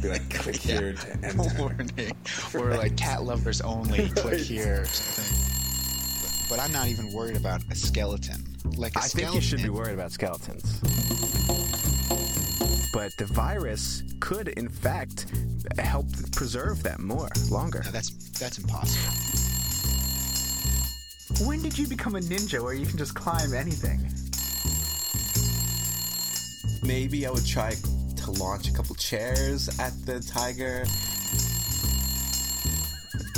Be like, click here to enter. warning, or like cat lovers only. Click here. Or something. But I'm not even worried about a skeleton. Like a I skeleton. I think you should be worried about skeletons. But the virus could, in fact, help preserve them more, longer. No, that's that's impossible. When did you become a ninja where you can just climb anything? Maybe I would try to launch a couple chairs at the tiger.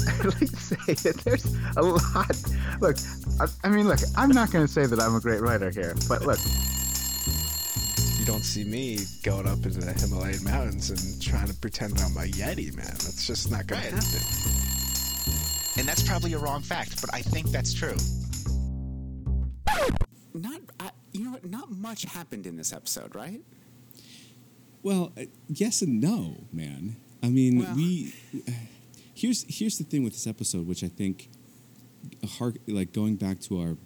I'd like to say that there's a lot. Look, I, I mean, look, I'm not going to say that I'm a great writer here, but look, You don't see me going up into the Himalayan mountains and trying to pretend I'm a Yeti, man. That's just not going Right. to happen. And that's probably a wrong fact, but I think that's true. Not, I, you know what? Not much happened in this episode, right? Well, uh, yes and no, man. I mean, Well- we here's here's the thing with this episode, which I think, like going back to our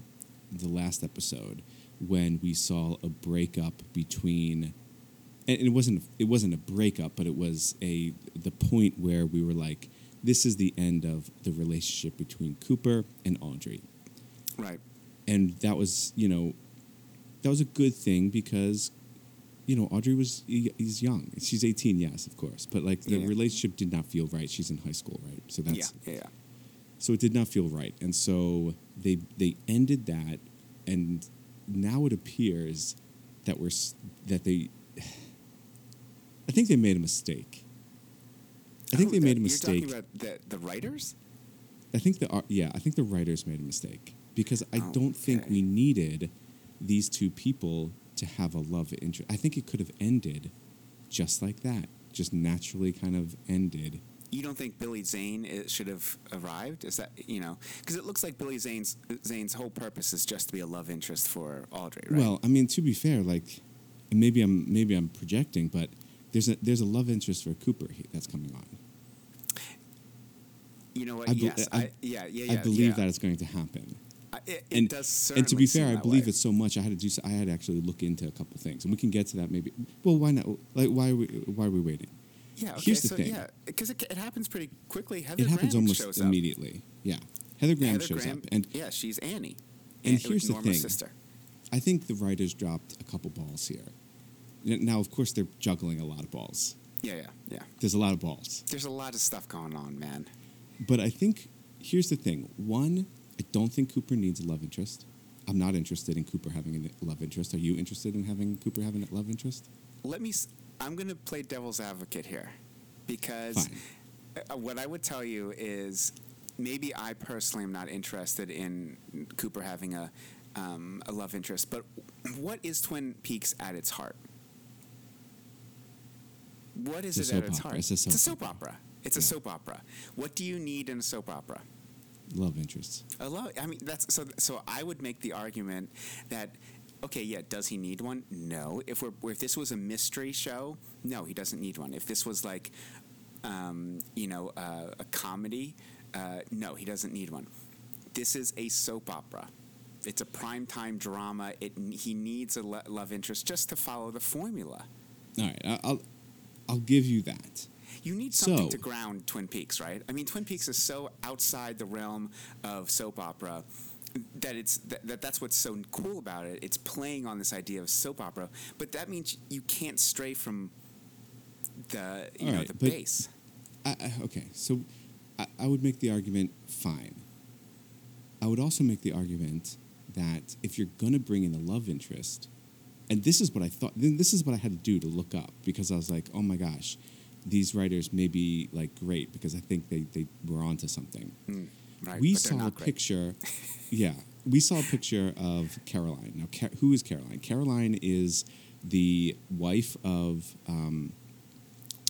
the last episode when we saw a breakup between, and it wasn't it wasn't a breakup, but it was a the point where we were like, this is the end of the relationship between Cooper and Audrey Right. and that was you know that was a good thing because you know audrey was is young. She's 18 yes of course but like the Yeah. relationship did not feel right. She's in high school right? So that's yeah, yeah. so it did not feel right. And so they they ended that and now it appears that we're that they i think they made a mistake. I think Oh, they made a mistake You're talking about the, the writers? I think the ar- yeah, I think the writers made a mistake because I don't think we needed these two people to have a love interest. I think it could have ended just like that, just naturally kind of ended. You don't think Billy Zane should have arrived? Is that you know? Because it looks like Billy Zane's Zane's whole purpose is just to be a love interest for Audrey, right? Well, I mean, to be fair, like maybe I'm maybe I'm projecting, but there's a there's a love interest for Cooper that's coming on. you know what? I, be- yes, I, I, yeah, yeah, yeah. I believe yeah. that it's going to happen. It, it and, does and to be fair, I believe way. it so much. I had to do. I had to actually look into a couple things, and we can get to that maybe. Well, why not? Like, why are we? Why are we waiting? Yeah. Okay, Here's the so, thing. Yeah, because it, it happens pretty quickly. Heather it happens Graham almost immediately. Yeah, Heather Graham Heather shows Graham, up, and yeah, she's Annie. and An- here's the thing. sister. I think the writers dropped a couple balls here. Now, of course, they're juggling a lot of balls. Yeah, yeah, yeah. There's a lot of balls, There's a lot of stuff going on, man. but I think here's the thing. One, I don't think Cooper needs a love interest. I'm not interested in Cooper having a love interest. Are you interested in having Cooper having a love interest? Let me. s- I'm going to play devil's advocate here, because uh, what I would tell you is maybe I personally am not interested in Cooper having a um, a love interest, but what is Twin Peaks at its heart? What is It's it at its opera. heart? It's a soap soap opera. opera. It's a soap opera. What do you need in a soap opera? Love interests. A love. I mean, that's so. So I would make the argument that. Okay, yeah. Does he need one? No. If we're if this was a mystery show, no, he doesn't need one. If this was like, um, you know, uh, a comedy, uh, no, he doesn't need one. This is a soap opera. It's a primetime drama. It he needs a lo- love interest just to follow the formula. All right, I- I'll I'll give you that. You need something So- to ground Twin Peaks, right? I mean, Twin Peaks is so outside the realm of soap opera that it's that, that that's what's so cool about it. It's playing on this idea of soap opera, but that means you can't stray from the you All know right, the base. I, I, okay, so I, I would make the argument fine. I would also make the argument that if you're going to bring in a love interest, and this is what I thought, then this is what I had to do to look up because I was like, oh my gosh, these writers may be like great because I think they, they were onto something. Mm, right, we saw a picture, yeah, we saw a picture of Caroline. Now, who is Caroline? Caroline is the wife of um,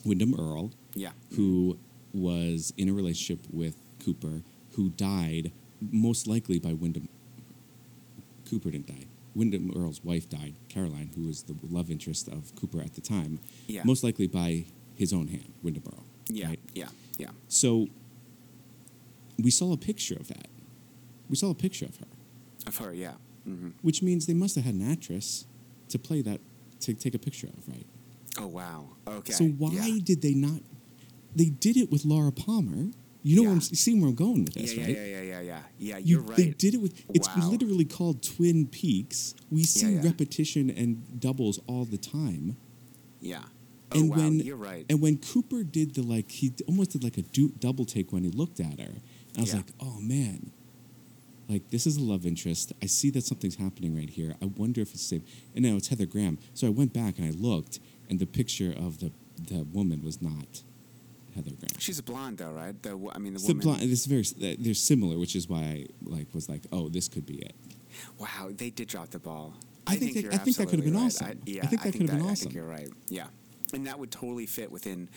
Windom Earle Yeah, who was in a relationship with Cooper, who died most likely by Windom. Cooper didn't die. Windom Earle's wife died, Caroline, who was the love interest of Cooper at the time, Yeah. most likely by his own hand, Earle. yeah, right? yeah, yeah. So we saw a picture of that. We saw a picture of her, Of her, yeah. hmm which means they must have had an actress to play that, to take a picture of, right? Oh wow. Okay. So why Yeah. did they not? They did it with Laura Palmer. You know Yeah. what I'm you see where I'm going with this, yeah, right? yeah, yeah, yeah, yeah. Yeah, You- you're right. They did it with. It's Wow. literally called Twin Peaks. We see yeah. repetition and doubles all the time. Yeah. Oh and wow, when you're right. and when Cooper did the like, he almost did like a double take when he looked at her. And I was Yeah. like, oh man, like this is a love interest. I see that something's happening right here. I wonder if it's the same. And now it's Heather Graham. So I went back and I looked, and the picture of the the woman was not Heather Graham. She's a blonde though, right? The I mean the It's the woman. blonde. It's very. They're similar, which is why I like was like, oh, this could be it. Wow, they did drop the ball. I think that- you're I think that could have been absolutely awesome. I, yeah, I think that could have been I awesome. think you're right. Yeah, and that would totally fit within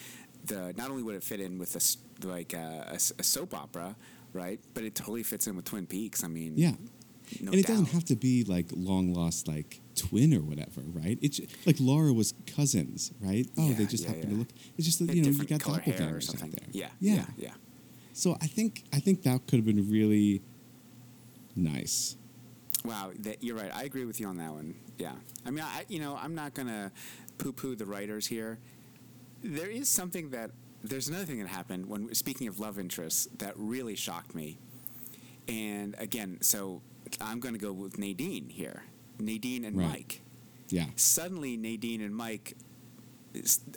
the. Not only would it fit in with a like a, a s- a soap opera, right? But it totally fits in with Twin Peaks. I mean, Yeah. no and it doesn't have to be like long lost like twin or whatever, right? It's like Laura was cousins, right? Oh, they Yeah, just yeah, happen to look. It's just that you know you got or doppelgangers something. out there. Yeah, yeah, yeah, yeah. So I think I think that could have been really nice. Wow, that, you're right. I agree with you on that one. Yeah, I mean, I you know, I'm not gonna poo-poo the writers here. There is something that there's another thing that happened when speaking of love interests that really shocked me. And again, so I'm going to go with Nadine here. Nadine and Right. Mike. Yeah, Suddenly, Nadine and Mike.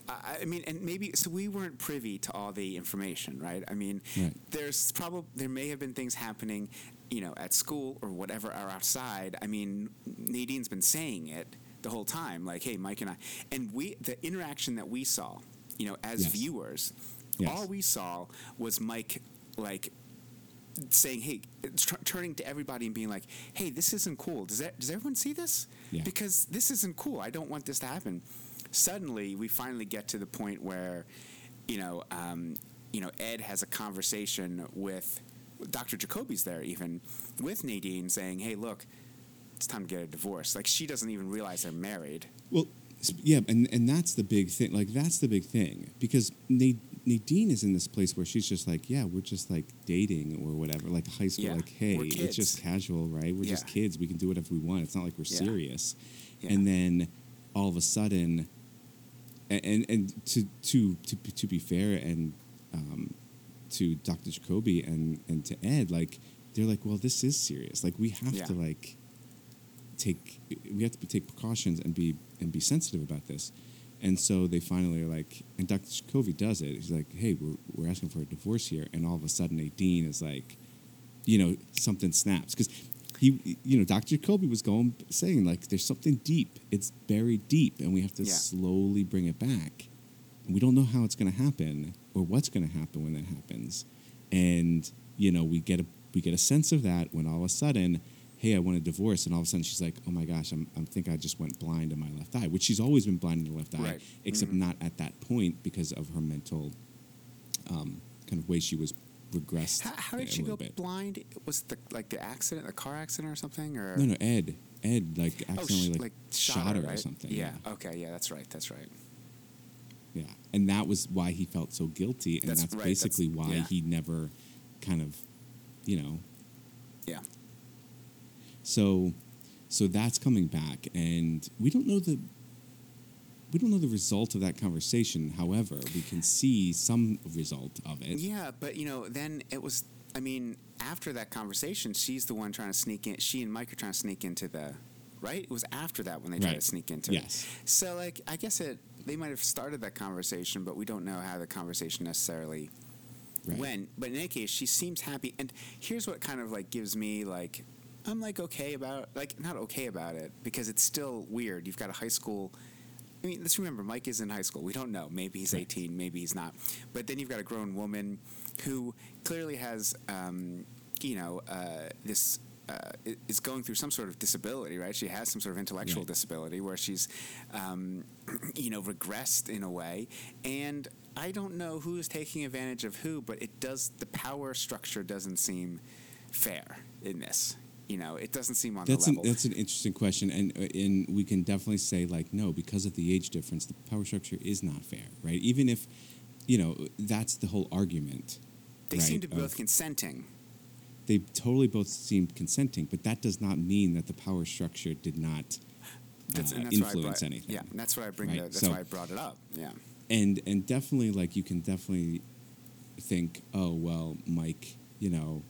I I mean, and maybe so we weren't privy to all the information, right? I mean, Right. there's probably there may have been things happening, you know, at school or whatever or outside. I mean, Nadine's been saying it the whole time, like, "Hey, Mike and I," and we the interaction that we saw, you know, as Yes. viewers, Yes. all we saw was Mike like saying, "Hey," tr- turning to everybody and being like, "Hey, this isn't cool. Does that does everyone see this? Yeah. Because this isn't cool. I don't want this to happen." Suddenly, we finally get to the point where, you know, um, you know, Ed has a conversation with Dr. Jacoby's there, even with Nadine, saying, "Hey, look." It's time to get a divorce. Like she doesn't even realize they're married. well, yeah, and and that's the big thing. Like that's the big thing because Nadine is in this place where she's just like, yeah, we're just like dating or whatever, like high school. Yeah, Like, hey, it's just casual, right? We're just kids. We can do whatever we want. It's not like we're Yeah. serious. Yeah. And then all of a sudden, and and, and to to to be- to be fair and um, to Dr. Jacoby and and to Ed, like they're like, well, this is serious. Like we have Yeah. to like take we have to take precautions and be and be sensitive about this. And so they finally are like, and Dr. Jacoby does it. He's like, hey, we're, we're asking for a divorce here. And all of a sudden, Nadine is like, you know, something snaps. Because he, you know, Dr. Jacoby was going, saying, like, there's something deep. It's buried deep, and we have to Yeah. slowly bring it back. And we don't know how it's going to happen or what's going to happen when that happens. And, you know, we get a, we get a sense of that when all of a sudden, hey, I want a divorce. And all of a sudden she's like, oh my gosh, I'm, I think I just went blind in my left eye, which she's always been blind in the left eye, Right. except Mhm. not at that point because of her mental um, kind of way she was regressed. How, how did she go bit. blind? Was it the like the accident, the car accident or something, or No, no, Ed. Ed, like, Oh, sh- accidentally, like, shot, her or right? something. Yeah. Okay. Yeah, that's right. That's right. Yeah, and that was why he felt so guilty, and That's that's, right, that's- basically why yeah. he never kind of, you know. Yeah. So, so that's coming back, and we don't know the. We don't know the result of that conversation. However, we can see some result of it. Yeah, but you know, then it was. I mean, after that conversation, she's the one trying to sneak in. She and Mike are trying to sneak into the. Right. It was after that when they tried Right. to sneak into. Yes. it. So like, I guess it. They might have started that conversation, but we don't know how the conversation necessarily Right. when. But in any case, she seems happy. And here's what kind of like gives me like. I'm like okay about like not okay about it because it's still weird. You've got a high school. I mean, let's remember, Mike is in high school. We don't know. Maybe he's 18, maybe he's not. But then you've got a grown woman who clearly has, um, you know, uh, this. Uh, is going through some sort of disability, right? She has some sort of intellectual Right. disability where she's, um, you know, regressed in a way. And I don't know who is taking advantage of who, but it does. The power structure doesn't seem fair in this. You know, it doesn't seem on That's the an level. that's an interesting question, and and we can definitely say like no, because of the age difference, the power structure is not fair, right? Even if, you know, that's the whole argument. they right, seem to be both consenting. they totally both seemed consenting, but that does not mean that the power structure did not That's, uh, that's influence brought, anything. Yeah, and that's why I bring. Right, The, that's so- why I brought it up. Yeah. and and definitely like you can definitely think oh well mike you know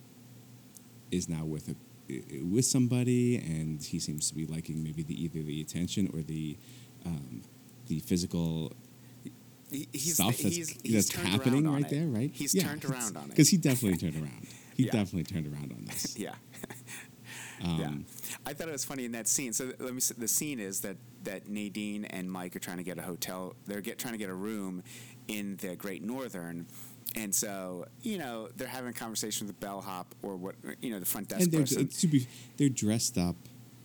is now with a with somebody and he seems to be liking maybe the either the attention or the um, the physical He, he's, stuff that's, he's, he's that's happening right it. there right He's turned around on it. because he definitely turned around he Yeah. definitely turned around on this Yeah. um, yeah. I thought it was funny in that scene. So let me. The scene is that that Nadine and Mike are trying to get a hotel. They're get trying to get a room in the Great Northern. And so, you know, they're having a conversation with the bellhop or what, you know, the front desk and they're person. to be they're dressed up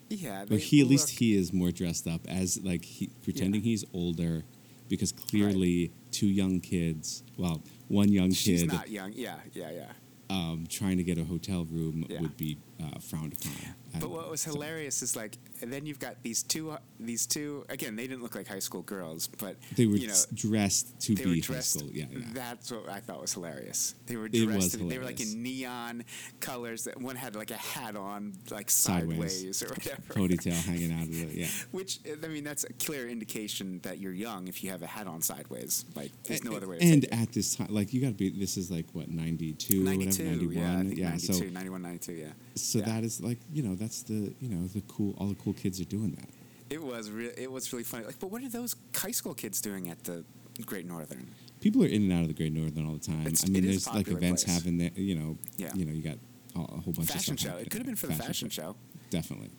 yeah, Or he at least he is more dressed up as like he pretending he's older because clearly two young kids well one young She's kid not young. Yeah, yeah, yeah. um, trying to get a hotel room Yeah. would be uh, frowned upon. I But what know, was so- hilarious is like, and then you've got these two, these two. Again, they didn't look like high school girls, but They were you know, dressed to be were high school. Yeah, yeah. That's what I thought was hilarious. They were It dressed. was in- they were like in neon colors. That one had like a hat on, like Sideways. sideways, or whatever. Ponytail hanging out of the yeah. Which I mean, that's a clear indication that you're young if you have a hat on sideways. Like, there's no other way. And at this time, like you got to be. This is like what ninety two, whatever, 92, ninety yeah, I think Yeah, 92, so 91, 92, yeah. so Yeah. that is like you know that's the you know the cool all the cool kids are doing that. It was re- it was really funny. Like, but what are those high school kids doing at the Great Northern? people are in and out of the Great Northern all the time. It's- I mean, it is a there's like events place. happening. There, you know, Yeah. you know, you got a, whole bunch Fashion of stuff. show. It could have been for the fashion show. Definitely.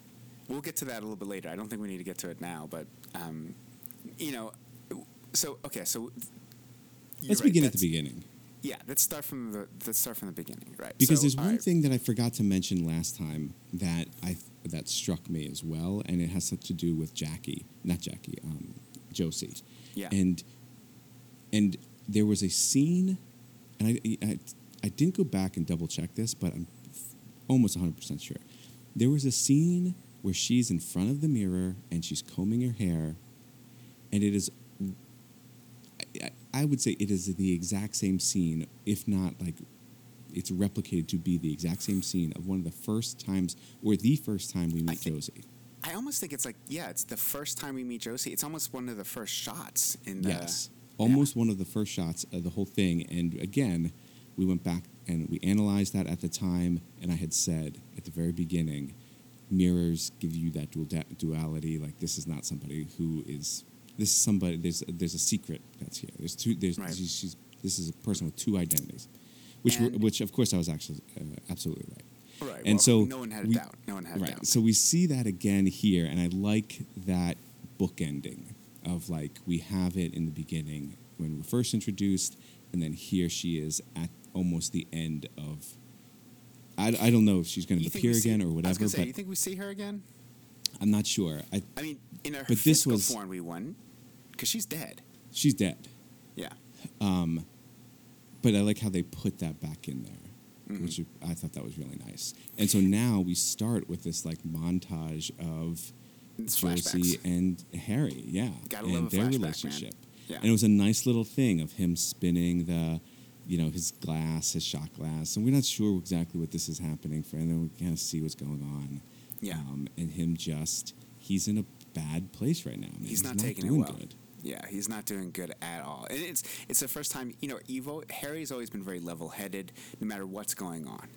We'll get to that a little bit later. I don't think we need to get to it now, but um, you know, so okay, so Let's right, begin at the beginning Yeah, let's start from the let's start from the beginning, right? because So, there's one right, thing that I forgot to mention last time that I that struck me as well, and it has something to do with Jackie, not Jackie, um, Josie. Yeah. And and there was a scene, and I, I I didn't go back and double check this, but I'm almost 100 percent sure. There was a scene where she's in front of the mirror and she's combing her hair, and it is I- I would say it is the exact same scene, if not like it's replicated to be the exact same scene of one of the first times or the first time we meet think- Josie. I almost think it's like yeah, it's the first time we meet Josie. It's almost one of the first shots in the yes, yeah. almost one of the first shots of the whole thing. And again, we went back and we analyzed that at the time, and I had said at the very beginning, mirrors give you that dual duality. Like this is not somebody who is. This is somebody. There's there's a secret that's here. There's two. There's Right. she's, she's this is a person with two identities, which were, which of course I was actually uh, absolutely right. Right. And well, so no one had a we- doubt. No one had a right. doubt. So we see that again here, and I like that bookending of like we have it in the beginning when we're first introduced, and then here she is at almost the end of. I, I don't know if she's going to appear we see- again or I was whatever, gonna say, but you think we see her again? I'm not sure. I, I mean, in her But this was- form, we won because she's dead. she's dead, Yeah. But I like how they put that back in there, Mm-hmm. which I thought that was really nice. And so now we start with this like montage of It's Josie flashbacks. and Harry, yeah, Gotta and their flashback, relationship. Yeah. And it was a nice little thing of him spinning the, you know, his glass, his shot glass, and we're not sure exactly what this is happening for, and then we kind of see what's going on. Yeah. Um, and him just, he's in a bad place right now. Man. He's, not, taking doing it well. good. Yeah, he's not doing good at all. And it's it's the first time you know Evo Harry's always been very level headed, no matter what's going on.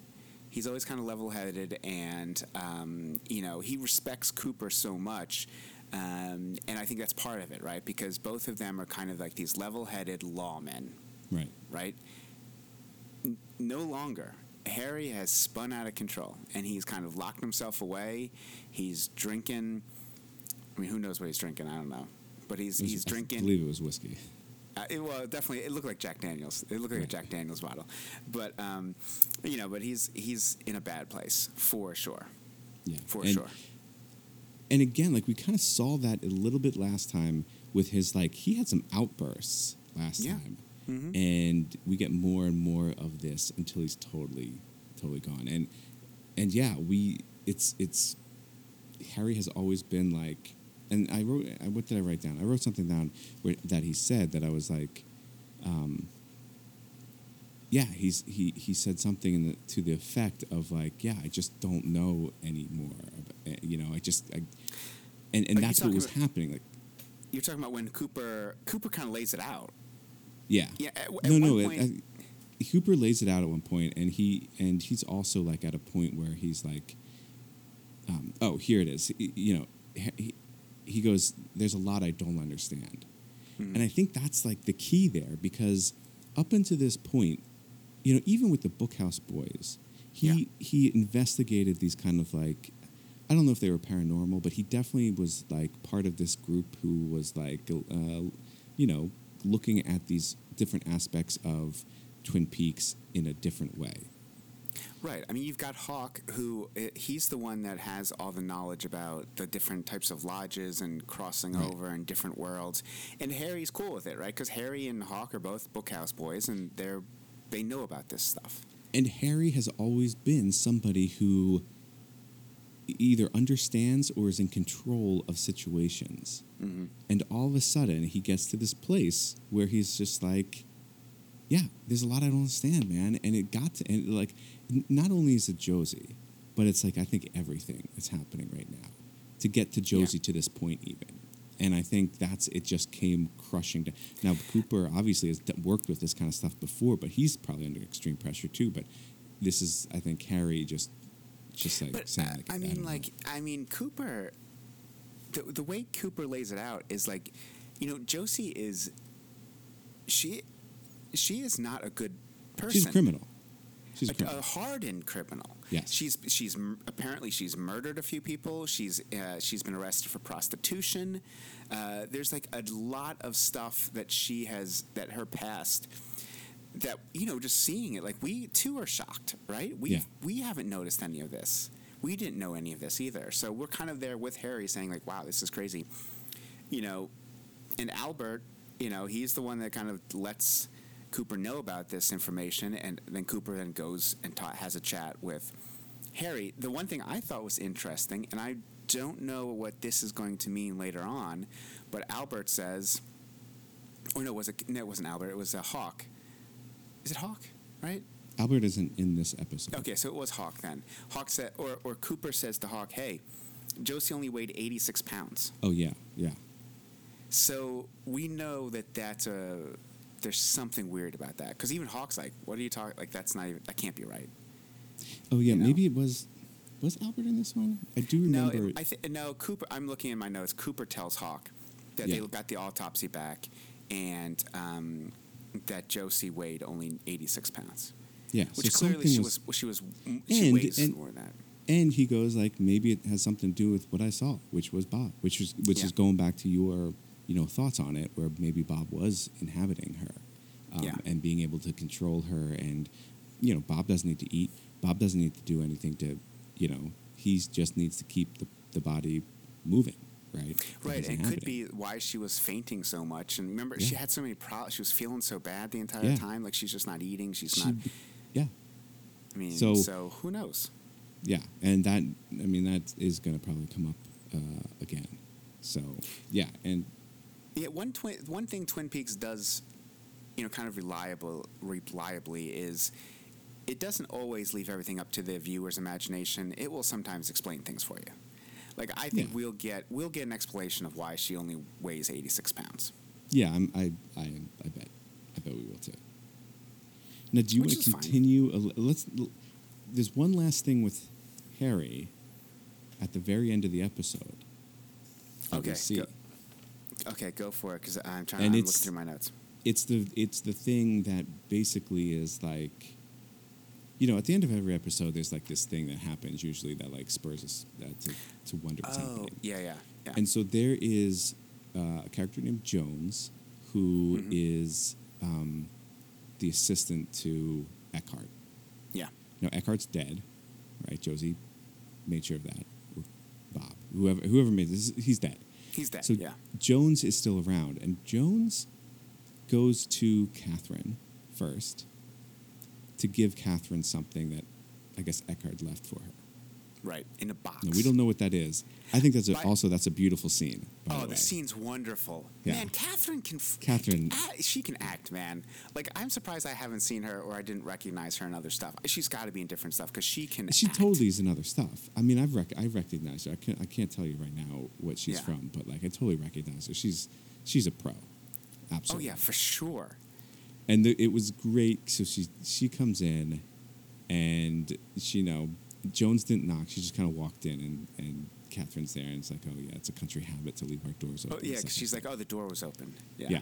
He's always kind of level headed, and um, you know he respects Cooper so much. Um, and I think that's part of it, right? Because both of them are kind of like these level headed lawmen, Right. right? N- no longer. Harry has spun out of control and he's kind of locked himself away. He's drinking. I mean, who knows what he's drinking? I don't know. But he's was- he's I drinking. believe it was whiskey. Uh, it, well, definitely, it looked like Jack Daniels. It looked like a Jack Daniels bottle, but um, you know, but he's he's in a bad place for sure, Yeah. for And- sure. And again, like we kind of saw that a little bit last time with his like he had some outbursts last Yeah. time, Mhm. and we get more and more of this until he's totally, totally gone. And and yeah, we it's it's Harry has always been like, and I wrote what did I write down? I wrote something down where, that he said that I was like, um, yeah, he's he he said something in the, to the effect of like, yeah, I just don't know anymore. Uh, You know, I just I, and and Are that's what was about- happening. Like, You're talking about when Cooper Cooper kind of lays it out. yeah, Yeah, at- no, at no. it- point- I- Cooper lays it out at one point, and he and he's also like at a point where he's like, um, oh, here it is. Y- You know, he, he goes, "There's a lot I don't understand," Hmm. and I think that's like the key there because up until this point, you know, even with the Bookhouse Boys, he Yeah. he investigated these kind of like. I don't know if they were paranormal, but he definitely was like part of this group who was like, uh, you know, looking at these different aspects of Twin Peaks in a different way. Right. I mean, you've got Hawk, who uh, he's the one that has all the knowledge about the different types of lodges and crossing Right. over and different worlds. And Harry's cool with it, right? Because Harry and Hawk are both Bookhouse boys, and they're they know about this stuff. And Harry has always been somebody who either understands or is in control of situations. Mm-hmm. And all of a sudden, he gets to this place where he's just like, yeah, there's a lot I don't understand, man. And it got to, and like, not only is it Josie, but it's like, I think everything is happening right now to get to Josie to this point, even. And I think that's, it just came crushing down. Now, Cooper obviously has worked with this kind of stuff before, but he's probably under extreme pressure too. But this is, I think, Harry just, just like But saying, uh, like, I don't mean, know. like, I mean, Cooper. The the way Cooper lays it out is like, you know, Josie is. She, she is not a good person. she's a criminal. She's a a, a hardened criminal. Yes. she's she's apparently she's murdered a few people. She's uh, she's been arrested for prostitution. Uh, there's like a lot of stuff that she has that her past that you know just seeing it like we too are shocked, right? We Yeah. we haven't noticed any of this. We didn't know any of this either. So we're kind of there with Harry saying like, wow, this is crazy. You know, and Albert, you know, he's the one that kind of lets Cooper know about this information, and then Cooper then goes and ta- has a chat with Harry. The one thing I thought was interesting, and I don't know what this is going to mean later on, but Albert says, or no, was it? No, it wasn't Albert. It was a Hawk. Is it Hawk? Right? Albert isn't in this episode. Okay, so it was Hawk then. Hawk said, or or Cooper says to Hawk, "Hey, Josie only weighed eighty six pounds." Oh, yeah, yeah. So we know that that's a there's something weird about that because even Hawk's like, "What are you talking? Like that's not even that can't be right." Oh yeah, You know? maybe it was. Was Albert in this one? I do No, remember. it, I th- no Cooper. I'm looking in my notes. Cooper tells Hawk that Yeah. they got the autopsy back and um, that Josie weighed only 86 pounds, yeah, which so clearly she was, was, she was she And- weighs and- more than that. and he goes like maybe it has something to do with what I saw, which was Bob, which was which Yeah. is going back to your you know thoughts on it, where maybe Bob was inhabiting her, um, Yeah. and being able to control her, and you know Bob doesn't need to eat, Bob doesn't need to do anything to, you know, he just needs to keep the the body moving, right? Right, and it could be why she was fainting so much. And remember, she had so many problems. She was feeling so bad the entire Yeah. time. Like she's just not eating. She's She- not. yeah. I mean, So- so, who knows? Yeah, and that I mean that is going to probably come up uh, again. So yeah, and Yeah, one twin, one thing Twin Peaks does, you know, kind of reliable, reliably is it doesn't always leave everything up to the viewer's imagination. It will sometimes explain things for you. Like I think Yeah. we'll get we'll get an explanation of why she only weighs eighty six pounds. yeah, I'm, I I I bet I bet we will too. Now, do you Which want to continue? a Let's. There's one last thing with Harry at the very end of the episode. Okay, see. go- Okay, go for it because I'm trying And to look through my notes. it's the it's the thing that basically is like you know at the end of every episode there's like this thing that happens usually that like spurs us uh, to, to wonder what's Oh, happening. yeah, yeah, yeah. and so there is uh, a character named jones who is Mhm. um, the assistant to eckhardt. Yeah, now eckhardt's dead right? Josie made sure of that. Bob. Whoever whoever made this he's dead he's dead. so yeah, Jones is still around, and Jones goes to Catherine first to give Catherine something that I guess Eckhardt left for her. Right in a box. No, we don't know what that is. I think that's a, also that's a beautiful scene. Oh, the the scene's wonderful. Yeah. Man, Catherine can. F- Catherine- act- she can act, man. Like I'm surprised I haven't seen her or I didn't recognize her in other stuff. She's got to be in different stuff because she can. She act. totally is in other stuff. I mean, I've rec- I recognize her. I can't I can't tell you right now what she's Yeah. from, but like I totally recognize her. She's she's a pro. Absolutely. Oh yeah, for sure. and the, it was great. So she she comes in, and she you know Jones didn't knock. She just kind of walked in, and and Catherine's there, and it's like, oh yeah, it's a country habit to leave our doors open. Oh yeah, because she's like, oh, the door was open. Yeah. Yeah.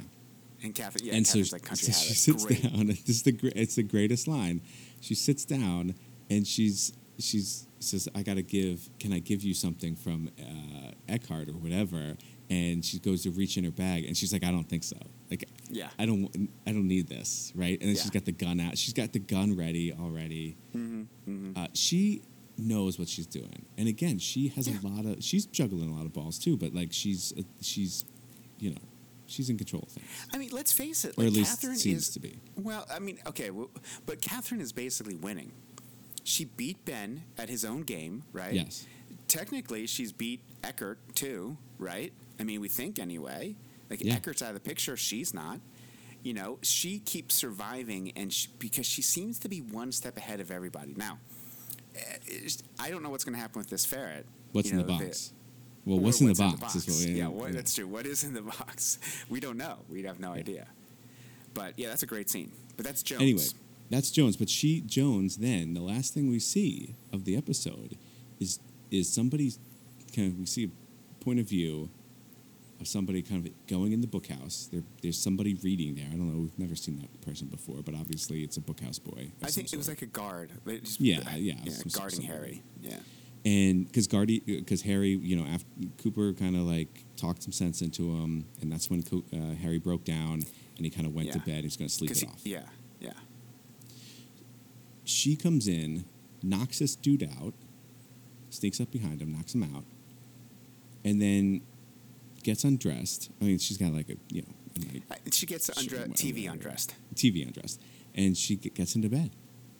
And Catherine, yeah, and so, like country so she sits Great. down. This is the it's the greatest line. She sits down and she's she's says, "I got to give. Can I give you something from uh, Eckhardt or whatever?" And she goes to reach in her bag, and she's like, "I don't think so. Like, Yeah. I don't. I don't need this, right?" And then Yeah. she's got the gun out. She's got the gun ready already. Mm-hmm, Uh, she knows what she's doing, and again, she has Yeah. a lot of. She's juggling a lot of balls too, but like she's uh, she's, you know, she's in control of things. I mean, let's face it. Or Like at least Catherine seems is, to be. Well, I mean, okay, well, but Catherine is basically winning. She beat Ben at his own game, right? Yes. Technically, she's beat Eckhardt too, right? I mean, we think anyway. Like Yeah. Eckhardt's out of the picture, she's not. You know, she keeps surviving, and she, because she seems to be one step ahead of everybody. Now, eh, I don't know what's going to happen with this ferret. What's You in the box? well, what's, in, the box, is what we, yeah, what, that's true. What is in the box? We don't know. We have no idea. But yeah, that's a great scene. But that's Jones. Anyway, that's Jones. But she Jones. Then the last thing we see of the episode is is somebody kind of we see a point of view of somebody kind of going in the bookhouse. There, there's somebody reading there. I don't know. We've never seen that person before, but obviously it's a bookhouse boy. I think it was like a guard. Just- Yeah, yeah, yeah, some- guarding Harry. Yeah. and because Gardy, because Harry, you know, after Cooper kind of like talked some sense into him, and that's when Co- uh, Harry broke down and he kind of went to Yeah. bed. He's going to sleep it he- off. yeah, yeah. She comes in, knocks this dude out, sneaks up behind him, knocks him out, and then gets undressed. I mean, she's got like a you know night Uh, She gets undre- TV undressed. TV undressed, and she gets into bed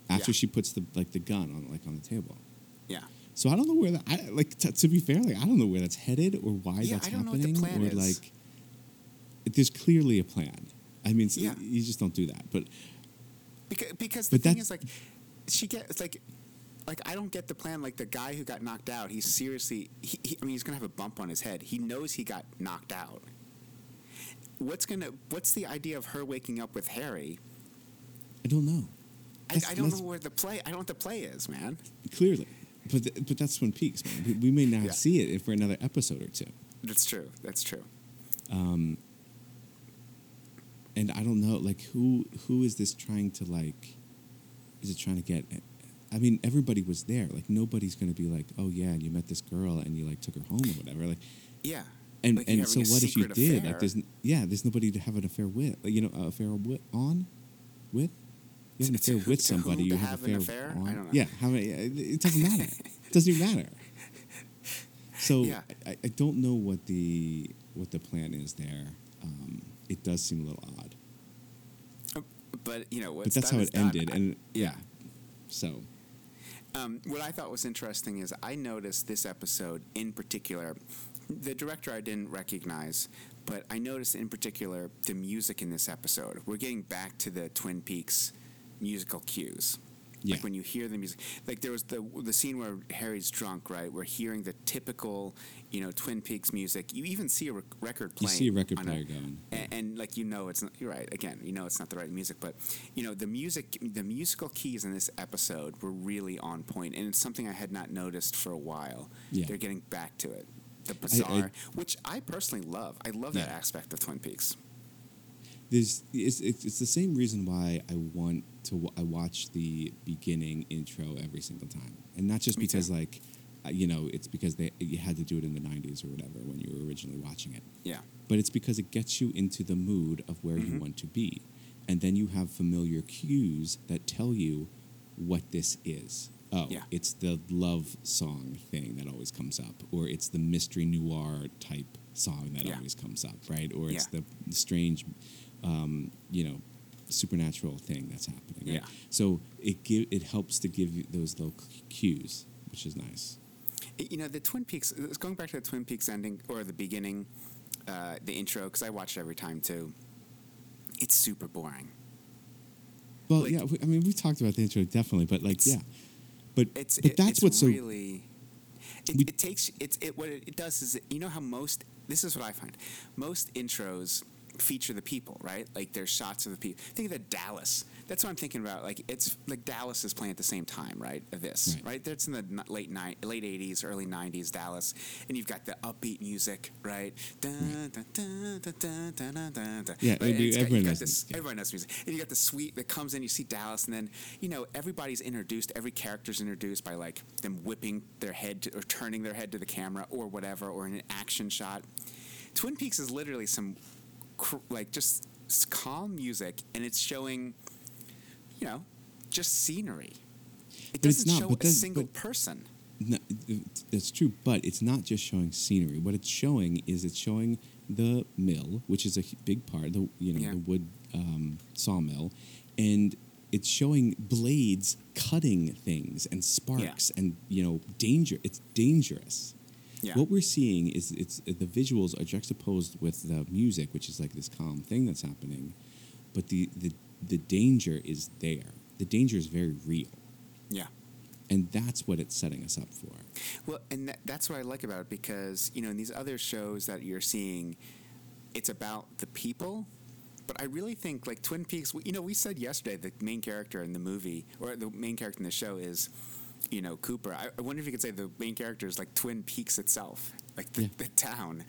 after Yeah. she puts the like the gun on like on the table. Yeah. So I don't know where that. I, like t- to be fair, like I don't know where that's headed or why Yeah, that's I don't know what the happening, plan or is. like there's clearly a plan. I mean, Yeah. you just don't do that. But Because, because the thing is, like, she gets like, like I don't get the plan. Like the guy who got knocked out, he's seriously. He, he, I mean, he's gonna have a bump on his head. He knows he got knocked out. What's gonna? What's the idea of her waking up with Harry? I don't know. I, I don't know where the play. I don't know what the play is, man. Clearly, but th- but that's Twin Peaks, man. We, we may not Yeah. see it for another episode or two. That's true. That's true. Um, and I don't know, like who who is this trying to like? Is it trying to get? I mean, everybody was there. Like nobody's going to be like, oh yeah, and you met this girl and you like took her home or whatever. Like, Yeah. and Like, and so what if you secret did? Like, there's n- yeah, there's nobody to have an affair with. Like, you know, a affair with on, with. You have an affair with somebody. You have, an an affair. affair? I don't know. Yeah, how many, it doesn't matter. it doesn't even matter. So Yeah. I, I don't know what the what the plan is there. Um, it does seem a little odd, But you know, but that's how it ended. And yeah, so Um, what I thought was interesting is I noticed this episode in particular. The director I didn't recognize, but I noticed in particular the music in this episode. We're getting back to the Twin Peaks musical cues. Yeah. Like when you hear the music, like there was the the scene where Harry's drunk, right? We're hearing the typical, you know, Twin Peaks music. You even see a rec- record You see a record player going, and, and like you know, it's not. You're right. Again, you know, it's not the right music, but you know, the music, the musical keys in this episode were really on point, and it's something I had not noticed for a while. Yeah. They're getting back to it. The bizarre, I- which I personally love. I love that aspect of Twin Peaks. There's it's, it's, it's the same reason why I want to I watch the beginning intro every single time, and not just Me because too. like you know it's because they you had to do it in the '90s or whatever when you were originally watching it, Yeah. but it's because it gets you into the mood of where you Mhm. want to be, and then you have familiar cues that tell you what this is. Oh, Yeah. it's the love song thing that always comes up, or it's the mystery noir type song that Yeah. always comes up, right? Or it's Yeah. the strange, um, you know, supernatural thing that's happening. Right? Yeah. So it give it helps to give you those little cues, which is nice. You know, the Twin Peaks. Going back to the Twin Peaks ending or the beginning, uh, the intro, because I watch it every time too. It's super boring. Well, Like- yeah. we- I mean, we talked about the intro definitely, but like, yeah. But It's but it- that's it's what's so really. It, We- it takes it's it what it does is you know how most this is what I find most intros feature the people, right? Like there's shots of the people. Think of the Dallas. That's what I'm thinking about. Like it's like Dallas is playing at the same time, right? Of this, right? right? That's in the late ni- late 80s, early 90s Dallas, and you've got the upbeat music, right? Yeah, everybody. knows this, yeah. Everyone knows music, and you got the suite that comes in. You see Dallas, and then you know everybody's introduced. Every character's introduced by like them whipping their head to, or turning their head to the camera or whatever, or in an action shot. Twin Peaks is literally some cr- like just calm music and it's showing you know just scenery it But doesn't not, show a single person No, that's true, but it's not just showing scenery. What it's showing is it's showing the mill, which is a big part, the you know Yeah. the wood um, sawmill, and it's showing blades cutting things and sparks and you know danger. It's dangerous. Yeah What we're seeing is it's the visuals are juxtaposed with the music, which is like this calm thing that's happening, but the the the danger is there. The danger is very real, yeah and that's what it's setting us up for. Well, and that, that's what I like about it because you know in these other shows that you're seeing, it's about the people. But I really think like Twin Peaks. You know, we said yesterday the main character in the movie or the main character in the show is, you know, Cooper. I, I wonder if you could say the main character is like Twin Peaks itself, like the, Yeah. the town.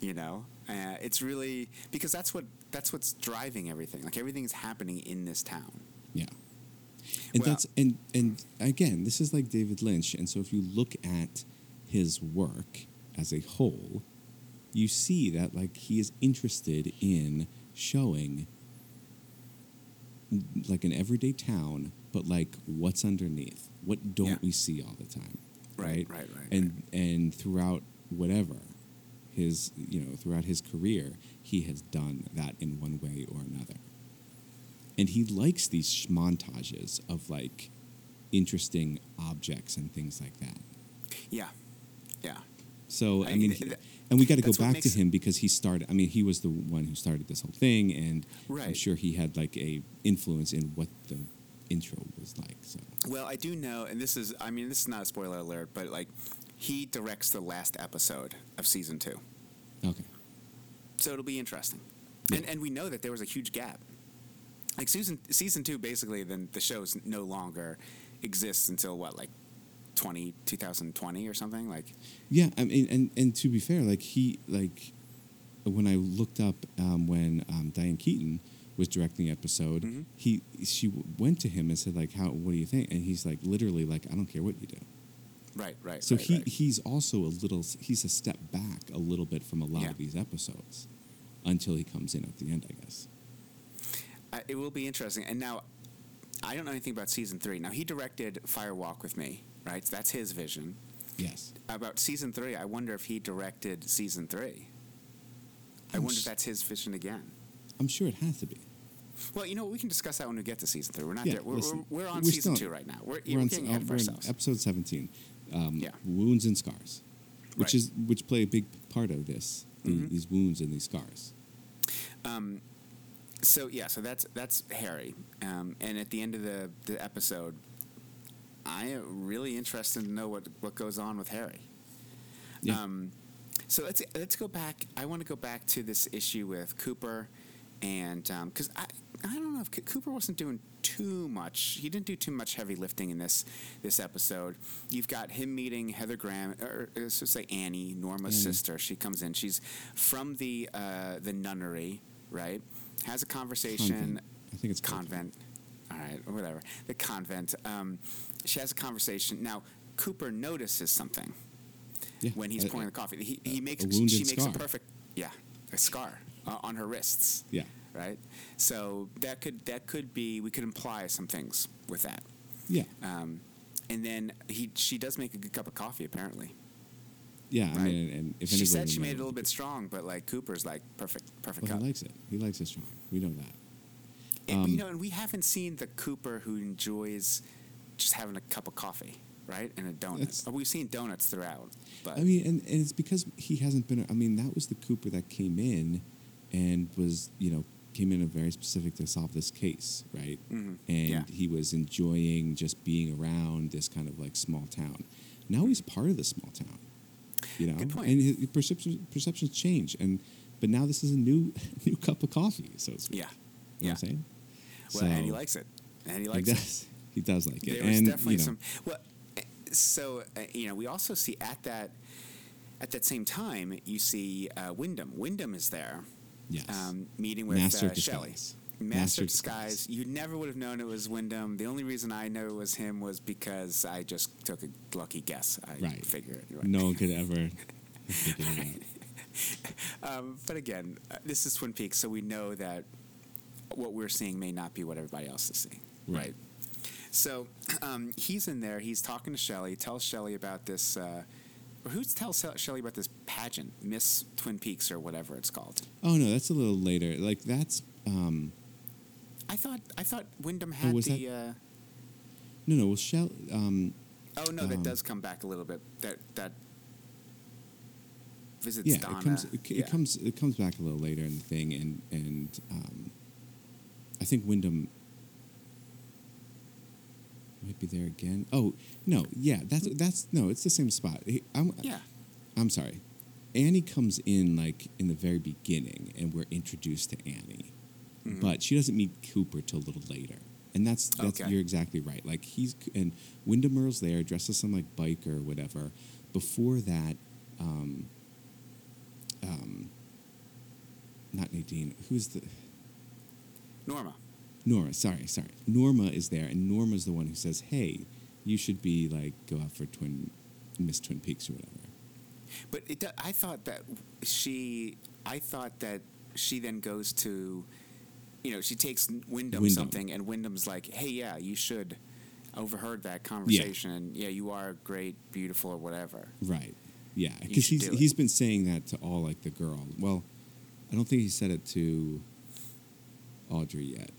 You know, uh, it's really because that's what that's what's driving everything. Like everything is happening in this town. Yeah. And Well- that's and and again, this is like David Lynch, and so if you look at his work as a whole, you see that like he is interested in showing like an everyday town, but like what's underneath. What don't Yeah. we see all the time? Right, Right? right, right, And and throughout whatever his you know, throughout his career, he has done that in one way or another and he likes these sh- montages of like interesting objects and things like that. Yeah, yeah. So I, I- mean, he- and we got to go back to him because he started. I mean, he was the one who started this whole thing, and I'm sure he had like a influence in what the intro was like. So Well, I do know, and this is, I mean, this is not a spoiler alert, but like, he directs the last episode of season two. okay, So it'll be interesting. Yeah. And, and we know that there was a huge gap. Like, season, season two, basically, then the show's no longer exists until what, like 20, 2020 or something? Like, yeah. I mean, and and to be fair, like he like when I looked up um, when um, Diane Keaton was directing the episode, Mhm. he she went to him and said like, "How? What do you think?" And he's like, literally like, "I don't care what you do." right, right. So right, he right. he's also a little he's a step back a little bit from a lot Yeah. of these episodes until he comes in at the end, I guess. Uh, it will be interesting. And now, I don't know anything about season three. Now, he directed Fire Walk with Me, right? So that's his vision. Yes. About season three, I wonder if he directed season three. I I'm wonder if that's his vision again. I'm sure it has to be. Well, you know, we can discuss that when we get to season three. We're not Yeah, there. We're, listen, we're, we're on we're season still- two right now. We're, We're on, getting uh, ahead of we're in ourselves. episode 17. Um, Yeah. Wounds and scars, which Right. is which play a big part of this. the- Mhm. These wounds and these scars. Um, so yeah, so that's that's Harry. Um, and at the end of the, the episode, I am really interested to know what what goes on with Harry. Yeah. Um, so let's let's go back. I want to go back to this issue with Cooper, and because I I don't know if Cooper wasn't doing too much. He didn't do too much heavy lifting in this this episode. You've got him meeting Heather Graham, or let's just say Annie, Norma's Annie. sister. She comes in. She's from the uh, the nunnery, right? Has a conversation. Convent. I think it's called convent. All right, whatever. The convent. Um, she has a conversation. Now Cooper notices something Yeah. when he's a- pouring the coffee. He, he makes wounded she makes a perfect yeah a scar uh, on her wrists. Yeah. Right. So that could that could be we could imply some things with that. Yeah. Um, and then he she does make a good cup of coffee apparently. Yeah. I mean, and if she said she made it a little bit strong, but like Cooper's like perfect perfect Well, cup. he likes it. He likes it strong. We know that. And, um, you know, and we haven't seen the Cooper who enjoys just having a cup of coffee. right? And a donut. Oh, we've seen donuts throughout, but I mean, and, and it's because he hasn't been. I mean, that was the Cooper that came in and was, you know, came in a very specific to solve this case, right? Mhm. And Yeah. he was enjoying just being around this kind of like small town. Now he's part of the small town, you know, Good point. and his perception perceptions change. And but now this is a new new cup of coffee, so to speak. yeah, You know yeah. what I'm saying? Well, and he likes it, and he He likes it. He does like it. There and definitely you know, some. Well, so uh, you know, we also see at that at that same time, you see uh, Windom. Windom is there, yes. um, meeting with Master uh, Shelley. disguise. Master, Master disguise. disguise. You never would have known it was Windom. The only reason I know it was him was because I just took a lucky guess. I Right. figured it. Right? No one could ever figure. Um, but again, uh, this is Twin Peaks, so we know that what we're seeing may not be what everybody else is seeing. Right. So um, he's in there. He's talking to Shelley. Tells Shelley about this. Uh, or who tells Shelley about this pageant, Miss Twin Peaks, or whatever it's called? Oh no, that's a little later. Like that's um I thought I thought Windom had was the. Uh, no no well Shell um oh no, that Um, does come back a little bit. That that visits yeah Donna. it comes it, Yeah. it comes it comes back a little later in the thing and and um I think Windom might be there again. Oh no, yeah, that's that's no, it's the same spot. I'm, Yeah. I'm sorry. Annie comes in like in the very beginning, and we're introduced to Annie, Mhm. but she doesn't meet Cooper till a little later. And that's that's Okay. you're exactly right. Like he's and Windom Earle's there, dressed as some like biker or whatever. Before that, um, um, not Nadine. Who's the Norma. Norma? Sorry, sorry. Norma is there, and Norma's the one who says, "Hey, you should be like go out for Twin Miss Twin Peaks or whatever." But it, I thought that she, I thought that she then goes to, you know, she takes Windom, Windom. something, and Windom's like, "Hey, yeah, you should." Overheard that conversation, and yeah, you are great, beautiful, or whatever. Right. Yeah, because he's he's been saying that to all like the girl. Well, I don't think he said it to Audrey yet,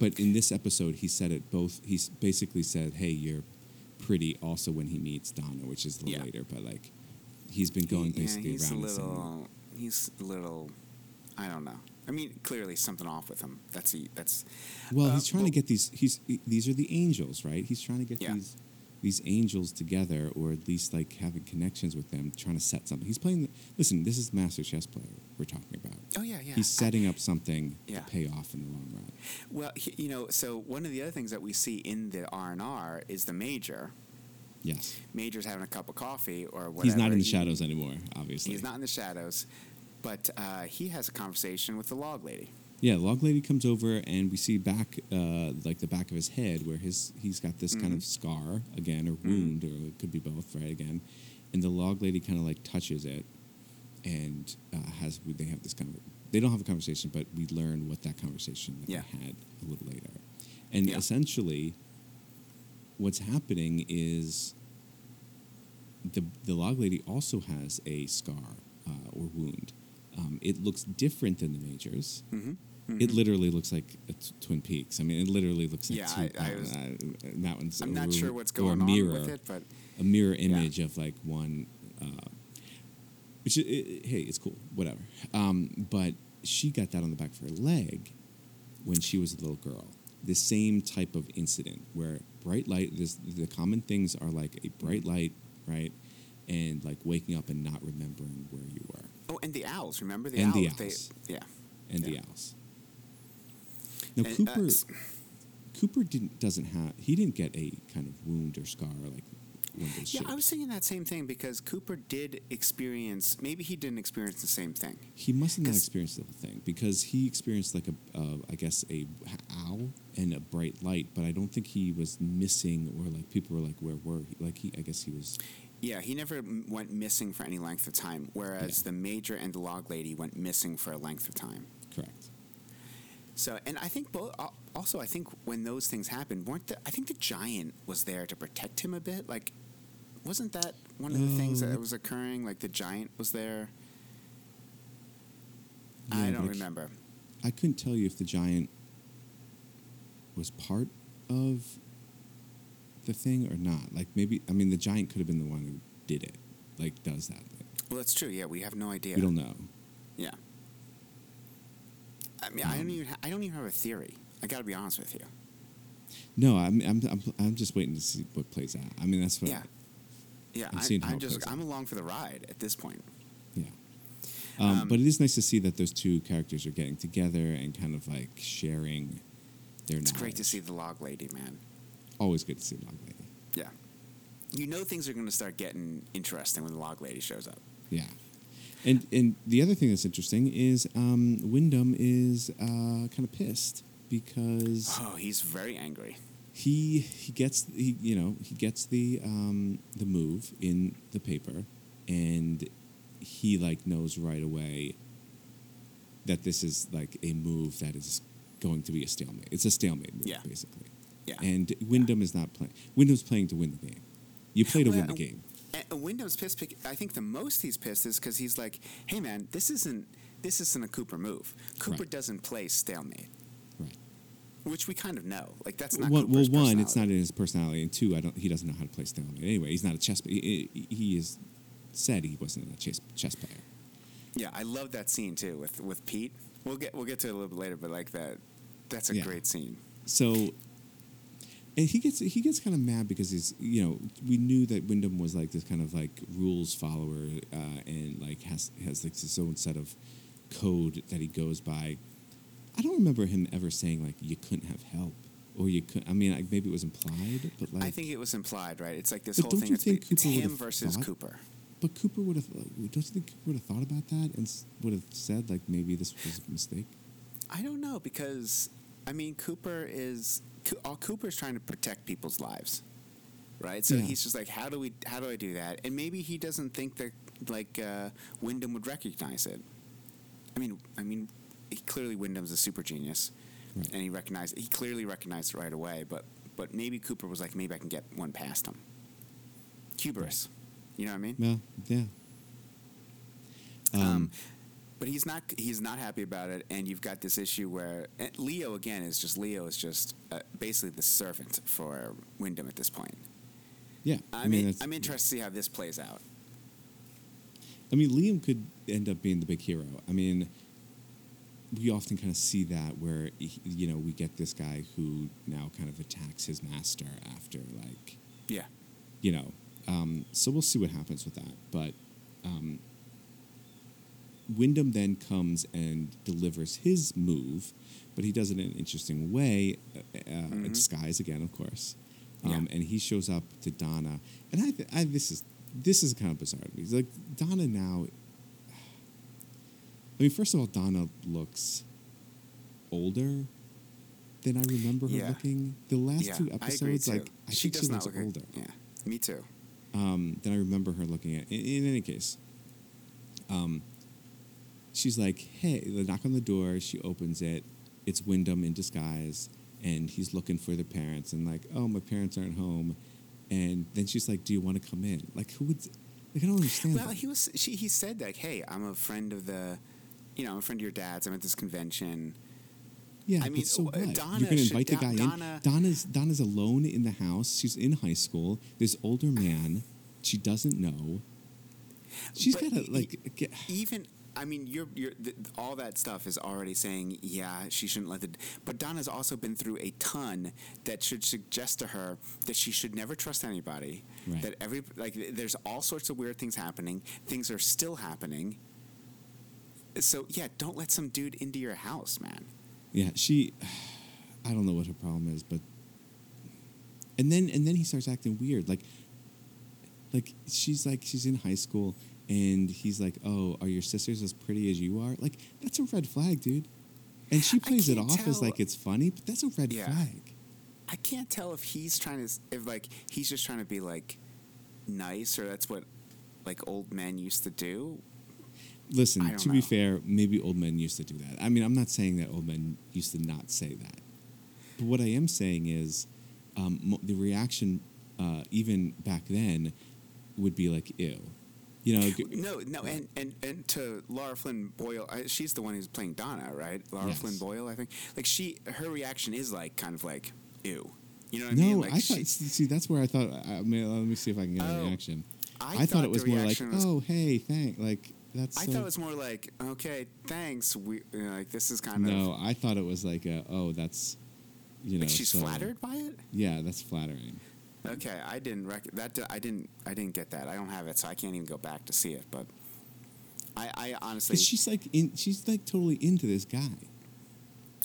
but in this episode, he said it both. He's basically said, "Hey, you're pretty." Also, when he meets Donna, which is Yeah. later, but like he's been going He- yeah, he's around a little, he's a little, I don't know. I mean, clearly something off with him. That's a, that's. Well, uh, he's trying well- to get these. He's these are the angels, right? He's trying to get Yeah. these these angels together, or at least like having connections with them, trying to set something. He's playing. The, listen, this is the master chess player we're talking about. Oh yeah, yeah. He's setting up something Yeah. to pay off in the long run. Well, he, you know, so one of the other things that we see in the R and R is the major. Yes. Major's having a cup of coffee or whatever. He's not in the He- shadows anymore, obviously. He's not in the shadows, but uh, he has a conversation with the log lady. Yeah, log lady comes over and we see back, uh, like the back of his head, where his he's got this kind Mhm. of scar again, or Mm-hmm. wound, or it could be both, right? Again, and the log lady kind of like touches it, and uh, has they have this kind of they don't have a conversation, but we learn what that conversation that Yeah. they had a little later, and Yeah. essentially, what's happening is the the log lady also has a scar uh, or wound. Um, it looks different than the majors. Mm-hmm. It literally looks like a t- Twin Peaks. I mean, it literally looks like Yeah, two I- I was- uh, mountains. I'm not or- sure what's going mirror, on with it, but a mirror image of like one. Uh, which i i hey, it's cool, whatever. Um, but she got that on the back of her leg when she was a little girl. The same type of incident where bright light. This, the common things are like a bright light, right, and like waking up and not remembering where you were, oh, and the owls. Remember the And owls? the They- yeah. and the owls. Now And, uh, Cooper. s- Cooper didn't doesn't have he didn't get a kind of wound or scar like one of those Yeah, shaped. I was thinking that same thing because Cooper did experience. Maybe he didn't experience the same thing. He must have not experienced the whole thing because he experienced like a, uh, I guess a owl and a bright light, but I don't think he was missing or like people were like, where were he? Like he, I guess he was. Yeah, he never went missing for any length of time, whereas Yeah. the major and the log lady went missing for a length of time. So, and I think both. Also, I think when those things happened, weren't the? I think the giant was there to protect him a bit. Like, wasn't that one of the things Uh, that was occurring? Like the giant was there. Yeah, I don't remember. I couldn't tell you if the giant was part of the thing or not? Like maybe I mean the giant could have been the one who did it, like does that thing. Well, that's true. Yeah, we have no idea. We don't know. Yeah. I mean, I don't even. I don't even have a theory. I got to be honest with you. No, I'm, I'm I'm I'm just waiting to see what plays out. I mean that's what. Yeah. Yeah, I'm seeing how I'm just I'm along for the ride at this point. Yeah. Um, Um, but it is nice to see that those two characters are getting together and kind of like sharing their It's great to see the log lady, man. Always good to see Log Lady. Yeah. You know things are going to start getting interesting when the log lady shows up. Yeah. And and the other thing that's interesting is um, Windom is uh, kind of pissed because Oh, he's very angry. he he gets he you know he gets the um, the move in the paper and he like knows right away that this is like a move that is going to be a stalemate. It's a stalemate move Yeah. basically. Yeah. And Windom is not playing. Windom's playing to win the game. You play to win the game. And Windom's pissed. bec- I think the most he's pissed is because he's like, "Hey, man, this isn't this isn't a Cooper move. Cooper Right. doesn't play stalemate, Right. which we kind of know. Like that's not. well, well, one, it's not in his personality, and two, I don't. He doesn't know how to play stalemate anyway. He's not a chess. He, he he is said he wasn't a chess chess player. Yeah, I love that scene too with with Pete. We'll get we'll get to it a little bit later, but like that, that's a Yeah. great scene. So, and he gets he gets kind of mad because he's you know we knew that Windom was like this kind of like rules follower uh, and like has has like his own set of code that he goes by. I don't remember him ever saying like you couldn't have help or you could. I mean, like, maybe it was implied, but like I think it was implied, right? It's like this But whole don't thing. you It's, think it's him versus thought- Cooper. But Cooper would have. Don't you think Cooper would have thought about that and would have said like maybe this was a mistake? I don't know because I mean Cooper is all Cooper's trying to protect people's lives, right? So Yeah. he's just like, how do we? How do I do that? And maybe he doesn't think that like uh, Windom would recognize it. I mean, I mean, he, clearly Windom's a super genius, Right. and he recognized he clearly recognized it right away. But but maybe Cooper was like, maybe I can get one past him. Hubris, you know what I mean? Well, yeah. Um, Um, but he's not he's not happy about it, and you've got this issue where Leo again is just Leo is just uh, basically the servant for Windom at this point. yeah. I, I mean, that's- I'm interested to see how this plays out. I mean, Liam could end up being the big hero. I mean, we often kind of see that where he- you know we get this guy who now kind of attacks his master after like Yeah, you know. Um, so we'll see what happens with that. But um, Windom then comes and delivers his move, but he does it in an interesting way, uh, uh, disguise again, of course. Um, Mm-hmm. Yeah. And he shows up to Donna, and I, th- I this is this is kind of bizarre to me. He's like Donna now. I mean, first of all, Donna looks older than I remember her Yeah. looking. The last yeah, two I episodes, too. like I she think does she looks look older Yeah, me too. um, than I remember her looking at. In, in any case, um, she's like, "Hey!" the knock on the door. She opens it. It's Windom in disguise, and he's looking for the parents. And like, "Oh, my parents aren't home." And then she's like, "Do you want to come in?" Like, who would? Like, I don't understand. Well, that. he was she, he said like, hey, I'm a friend of the, you know, I'm a friend of your dad's. I'm at this convention. yeah, I mean, so uh, what? Donna You're gonna should- invite the guy Donna- in. Donna's Donna's alone in the house. She's in high school. This older man. She doesn't know. She's gotta e- like get. even I mean, you're, you're th- all that stuff is already saying, yeah, she shouldn't let the. But Donna's also been through a ton that should suggest to her that she should never trust anybody. Right. That every like, there's all sorts of weird things happening. Things are still happening. So yeah, don't let some dude into your house, man. Yeah, she. I don't know what her problem is, but. And then and then he starts acting weird, like. Like she's like she's in high school, and he's like, "Oh, are your sisters as pretty as you are?" Like that's a red flag, dude. And she plays it off as like it's funny, but that's a red Yeah. flag. I can't tell if he's trying to, if like he's just trying to be like nice, or that's what like old men used to do. Listen, to be fair, maybe old men used to do that. I mean, I'm not saying that old men used to not say that. But what I am saying is um, the reaction, uh, even back then, would be like, ew. You know, No, no, and, and, and to Laura Flynn Boyle, I, she's the one who's playing Donna, right? Laura Yes. Flynn Boyle, I think. Like she, her reaction is like kind of like, ew. You know what I no, mean? Like I she- thought. See, that's where I thought. I mean, let me see if I can get a Oh, reaction. I I, thought, thought it was more like, was- "Oh, hey, thank." Like that's. I so, thought it was more like, okay, thanks. We you know, like this is kind No, of No, I thought it was like, a, "Oh, that's." You know, like she's so- flattered by it. Yeah, that's flattering. Okay, I didn't rec- that. I didn't. I didn't get that. I don't have it, so I can't even go back to see it. But I, I honestly, she's like in, she's like totally into this guy.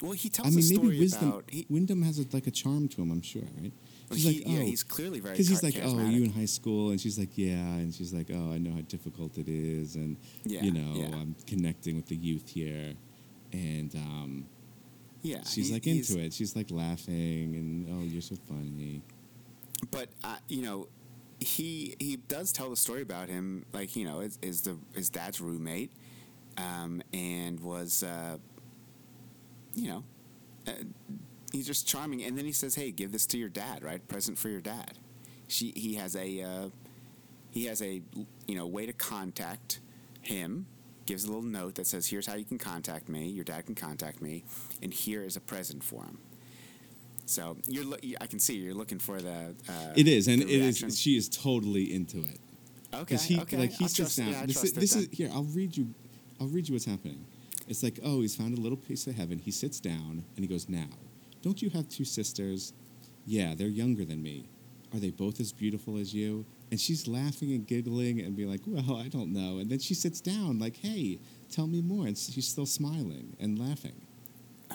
well, he tells I mean, maybe Wisdom about he, Windom has a, like a charm to him. I'm sure, right? She's he- like, yeah, oh, he's clearly very because he's like, oh, charismatic. you in high school, and she's like, yeah, and she's like, oh, I know how difficult it is, and Yeah, you know, yeah. I'm connecting with the youth here, and um, yeah, she's he- like into it. She's like laughing, and oh, you're so funny. But uh, you know, he he does tell the story about him. Like you know, is, is the his dad's roommate, um, and was uh, you know, uh, he's just charming. And then he says, "Hey, give this to your dad, right? Present for your dad." She he has a uh, he has a you know way to contact him. Gives a little note that says, "Here's how you can contact me. Your dad can contact me, and here is a present for him." So you're, lo- I can see you're looking for the. Uh, It is, and it reaction. is. She is totally into it. Okay, he okay. like he I'll sits trust- down. yeah, this is, this is here. I'll read you. I'll read you what's happening. It's like, oh, he's found a little piece of heaven. He sits down and he goes, "Now, don't you have two sisters? Yeah, they're younger than me. Are they both as beautiful as you?" And she's laughing and giggling and being like, "Well, I don't know." And then she sits down, like, "Hey, tell me more." And she's still smiling and laughing.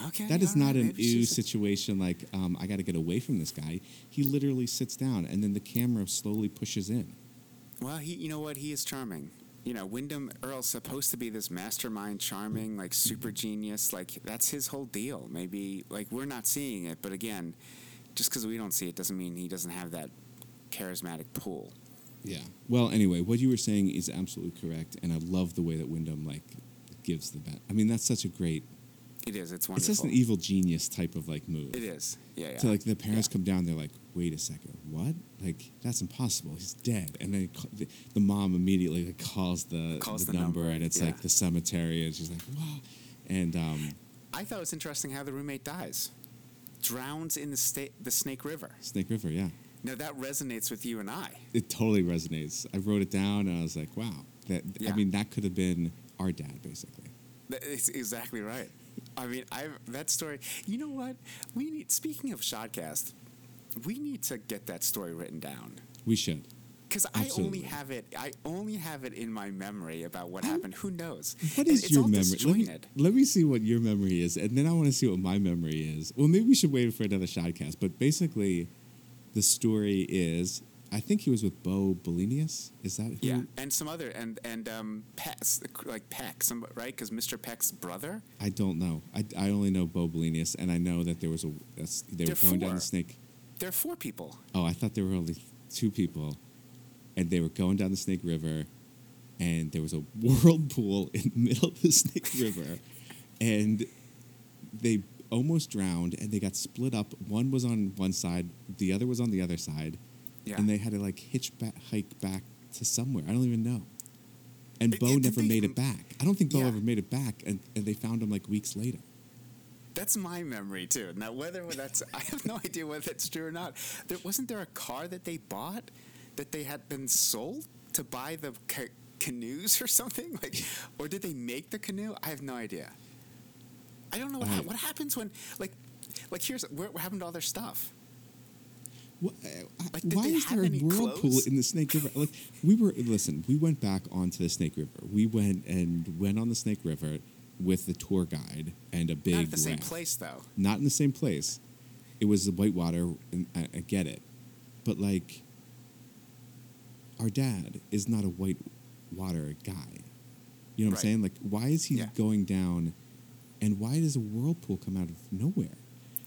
Okay. That is not right, an she's- situation like um, I got to get away from this guy. He literally sits down and then the camera slowly pushes in. Well, he, you know what? He is charming. You know, Windom Earle's supposed to be this mastermind, charming, like super genius. Like that's his whole deal. Maybe like we're not seeing it, but again, just because we don't see it doesn't mean he doesn't have that charismatic pull. Yeah. Well, anyway, what you were saying is absolutely correct, and I love the way that Windom like gives the bet. I mean, that's such a great. It is. It's wonderful. It's just an evil genius type of like move. It is. Yeah. yeah. So like the parents Yeah. come down, they're like, "Wait a second, what? Like that's impossible. He's dead." And then the, the mom immediately like, calls the Calls the, the number, number, and it's yeah. like the cemetery, and she's like, "Wow," and um, I thought it was interesting how the roommate dies, drowns in the sta- the Snake River. Snake River, yeah. Now that resonates with you and I. It totally resonates. I wrote it down, and I was like, "Wow, that." Yeah. I mean, that could have been our dad, basically. That is exactly right. I mean, I that story. You know what? We need. Speaking of Shotcast, we need to get that story written down We should. because I only have it. I only have it in my memory about what happened. Who knows? What is it's your memory? Let me, let me see what your memory is, and then I want to see what my memory is. Well, maybe we should wait for another shotcast. But basically, the story is I think he was with Bo Bellinius. Is that who? Yeah, and some other and and um, Peck, like Peck, some right? Because Mr. Peck's brother. I don't know. I, I only know Bo Bellinius, and I know that there was a that's- they were There going down the snake. There are four people. Oh, I thought there were only two people, and they were going down the Snake River, and there was a whirlpool in the middle of the Snake River, and they almost drowned, and they got split up. One was on one side, the other was on the other side, Yeah. and they had to like hitch back, hike back to somewhere. I don't even know. And It- Bo it- never made it back. I don't think Bo Yeah. ever made it back, and, and they found him like weeks later. That's my memory too. Now, whether that's I have no idea whether that's true or not. There wasn't there a car that they bought that they had been sold to buy the ca- canoes or something like, or did they make the canoe? I have no idea. I don't know what, hap- I- what happens when like like here's what happened to all their stuff. What, uh, Like, why is there a whirlpool clothes? in the Snake River? Like we were listen, we went back onto the Snake River. We went and went on the Snake River with the tour guide and a big Not at the same raft. place though. Not in the same place. It was the Whitewater, and I, I get it, but like our dad is not a whitewater guy. You know what Right. I'm saying? Like, why is he Yeah. going down, and why does a whirlpool come out of nowhere?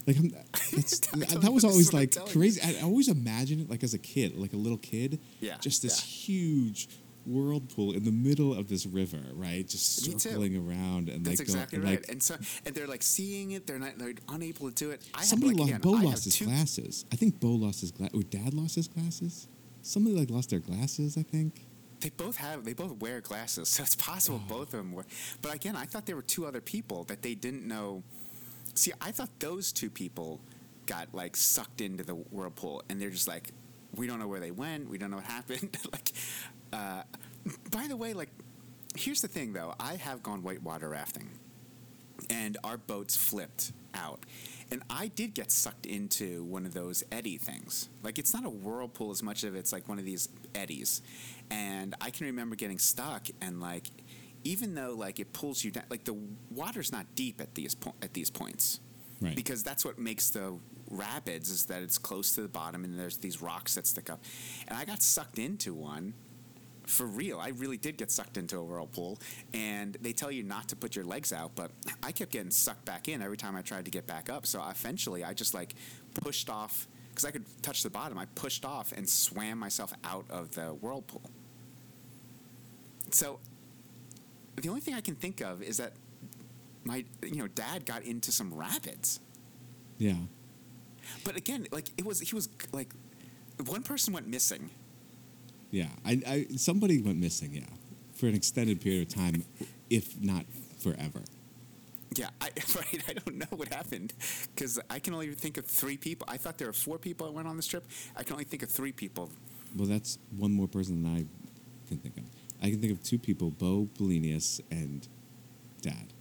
Like, I'm, that, that was always that's what I'm like crazy. I, I always imagine it like as a kid, like a little kid. Yeah, Just this yeah. huge whirlpool in the middle of this river, right? Just Me too. circling around and That's like exactly and, right. like, and so and they're like seeing it. They're not. They're unable to do it. I have, Somebody like, lost. again, Bo lost his two- glasses. I think Bo lost his glass. Or Dad lost his glasses. Somebody like lost their glasses. I think. They both have. They both wear glasses, so it's possible Oh. both of them were. But again, I thought there were two other people that they didn't know. See, I thought those two people got like sucked into the whirlpool, and they're just like, we don't know where they went. We don't know what happened. like, uh, by the way, like, here's the thing though. I have gone whitewater rafting, and our boats flipped out. And I did get sucked into one of those eddy things. Like it's not a whirlpool as much of it's like one of these eddies. And I can remember getting stuck and like even though like it pulls you down like the water's not deep at these po- at these points. Right. Because that's what makes the rapids is that it's close to the bottom and there's these rocks that stick up. And I got sucked into one for real. I really did get sucked into a whirlpool, and they tell you not to put your legs out, but I kept getting sucked back in every time I tried to get back up. So eventually, I just like pushed off because I could touch the bottom. I pushed off and swam myself out of the whirlpool. So the only thing I can think of is that my you know dad got into some rapids. Yeah. But again, like it was he was like one person went missing. Yeah. I, I somebody went missing. Yeah, for an extended period of time, if not forever. Yeah, I, right. I don't know what happened because I can only think of three people. I thought there were four people that went on this trip. I can only think of three people. Well, that's one more person than I can think of. I can think of two people: Bo Belenius and Dad.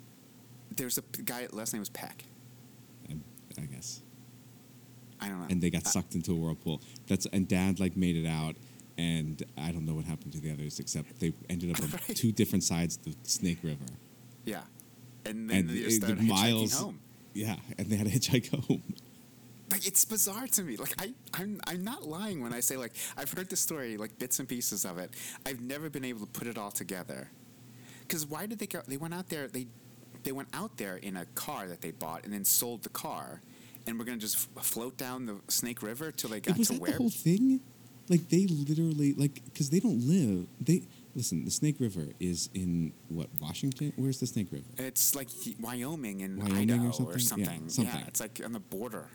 There's a guy. Last name was Peck. I, I guess. I don't know. and they got Uh, sucked into a whirlpool. That's and Dad like made it out, and I don't know what happened to the others except they ended up on Right. two different sides of the Snake River. yeah, and then And they just the miles- home. Yeah, and they had to hitchhike home. Like it's bizarre to me. Like I, I'm, I'm not lying when I say like I've heard the story, like bits and pieces of it. I've never been able to put it all together. Because why did they go? They went out there. They, they went out there in a car that they bought and then sold the car, and we're gonna just f- float down the Snake River till they got was to that where? the whole thing? Like they literally like because they don't live. They listen. The Snake River is in what Washington? Where's the Snake River? It's like Wyoming and Wyoming or something? or Yeah, something. something. Yeah, it's like on the border.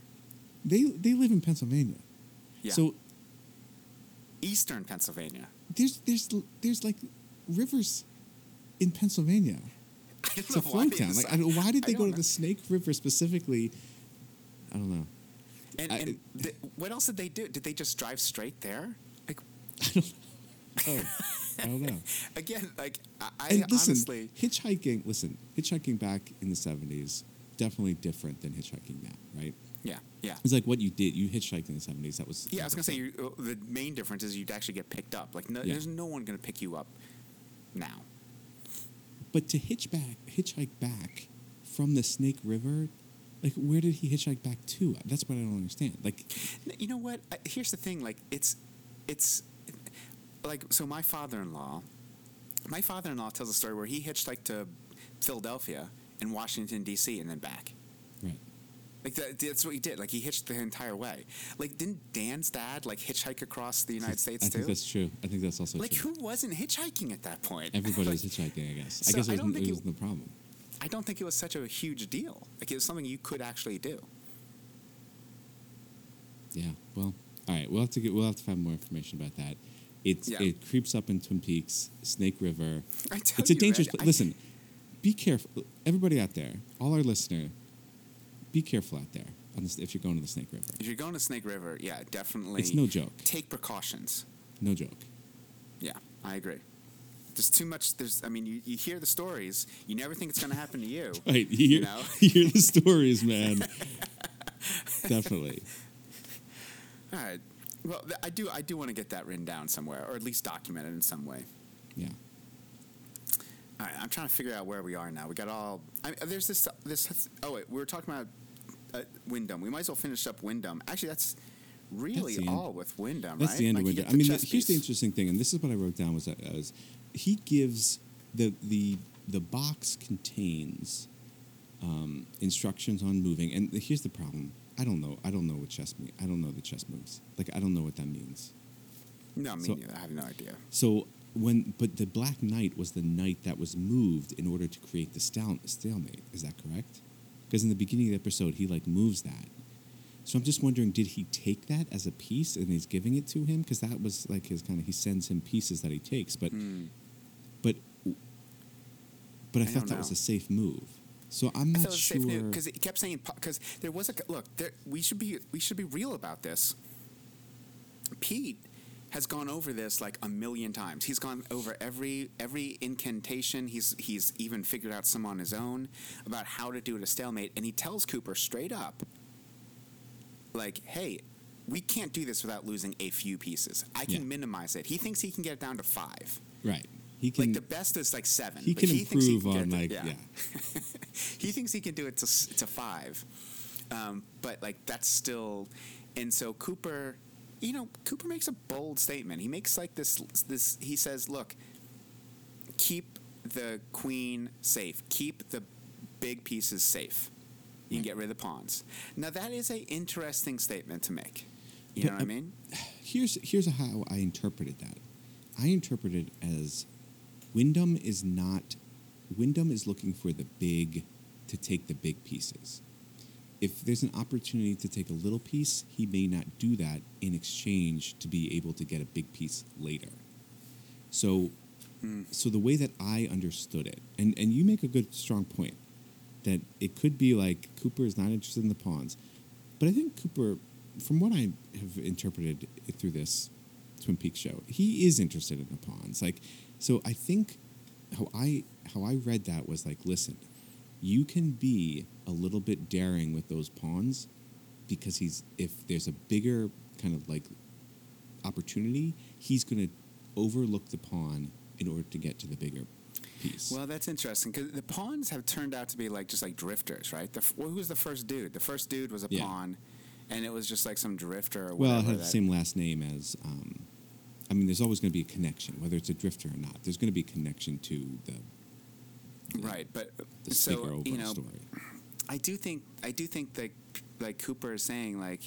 They they live in Pennsylvania. Yeah. So Eastern Pennsylvania. there's there's there's like rivers in Pennsylvania. It's a know float town. Like, I don't- why did I they go don't to the Snake River specifically? I don't know. And, I- and th- what else did they do? Did they just drive straight there? Like Oh, I don't know. again, like I, I and listen, honestly, hitchhiking. Listen, hitchhiking back in the seventies definitely different than hitchhiking now, right? Yeah, It's like what you did. You hitchhiked in the seventies. That was yeah. I was gonna say you, uh, the main difference is you'd actually get picked up. Like no, Yeah. there's no one gonna pick you up now. But to hitch back, hitchhike back from the Snake River, like where did he hitchhike back to? That's what I don't understand. Like, You know what? Here's the thing. Like it's, it's, like so. My father-in-law, my father-in-law tells a story where he hitchhiked to Philadelphia and Washington D.C. and then back. right? Like that, that's what he did. Like he hitched the entire way. Like didn't Dan's dad like hitchhike across the United States I too? I think that's true. I think that's also true. like true. who wasn't hitchhiking at that point? Everybody was hitchhiking, I guess. I guess it don't wasn't, think it it- wasn't the problem. I don't think it was such a huge deal. Like it was something you could actually do. Yeah. Well, all right. We'll have to get. We'll have to find more information about that. It's Yeah. it creeps up in Twin Peaks, Snake River. I tell It's a you, dangerous. I- Listen, be careful. Everybody out there, all our listener, be careful out there. On this, if you're going to the Snake River, If you're going to Snake River, yeah, definitely. it's no joke. Take precautions. No joke. Yeah, I agree. There's too much. There's. I mean, you, you hear the stories. You never think it's going to happen to you. Right. You hear, know? you hear the stories, man. Definitely. All right. Well, th- I do. I do want to get that written down somewhere, or at least documented in some way. Yeah. All right, I'm trying to figure out where we are now. We got all. I there's this. This. Oh wait, we were talking about uh, Windom. We might as well finish up Windom. Actually, that's really That's end. all with Windom, That's right? the end Like, of get I mean, here's the interesting thing, and this is what I wrote down was that was he gives the the the box contains um, instructions on moving, and here's the problem. I don't know. I don't know what chess means. I don't know the chess moves. Like I don't know what that means. No, me So- neither. I have no idea. So when, but the Black Knight was the knight that was moved in order to create the stal- stalemate. Is that correct? Because in the beginning of the episode, he like moves that. So I'm just wondering, did he take that as a piece and he's giving it to him? Because that was like his kind of he sends him pieces that he takes, but Hmm. but but I, I thought that was a safe move. So I'm not sure. because it kept saying because there was a look. There, we should be we should be real about this. Pete has gone over this like a million times. He's gone over every every incantation. He's he's even figured out some on his own about how to do it a stalemate, and he tells Cooper straight up, like, "Hey, we can't do this without losing a few pieces. I can Yeah. minimize it." He thinks he can get it down to five. right. He can. like the best is like seven. he but can thinks he improve can on like to- yeah. he thinks he can do it to, to five um, but like that's still and so cooper you know cooper makes a bold statement. He makes like this this he says look keep the queen safe. Keep the big pieces safe. You can get rid of the pawns. Now that is a interesting statement to make. You But, know what i uh, mean? here's here's how I interpreted that. I interpreted as Windom is not Windom is looking for the big to take the big pieces. If there's an opportunity to take a little piece, he may not do that in exchange to be able to get a big piece later. So so the way that I understood it, and, and you make a good strong point, that it could be like Cooper is not interested in the pawns. But I think Cooper, from what I have interpreted through this Twin Peaks show, he is interested in the pawns. Like, so I think how I how I read that was like, listen, you can be a little bit daring with those pawns because he's if there's a bigger kind of like opportunity, he's going to overlook the pawn in order to get to the bigger piece. Well, that's interesting because the pawns have turned out to be like just like drifters, right? The, well, who was the first dude? The first dude was a Yeah. pawn, and it was just like some drifter or Well, it had the same last name as. Um, I mean, there's always going to be a connection, whether it's a drifter or not. There's going to be a connection to the right, but so you know, story. I do think I do think that like Cooper is saying like,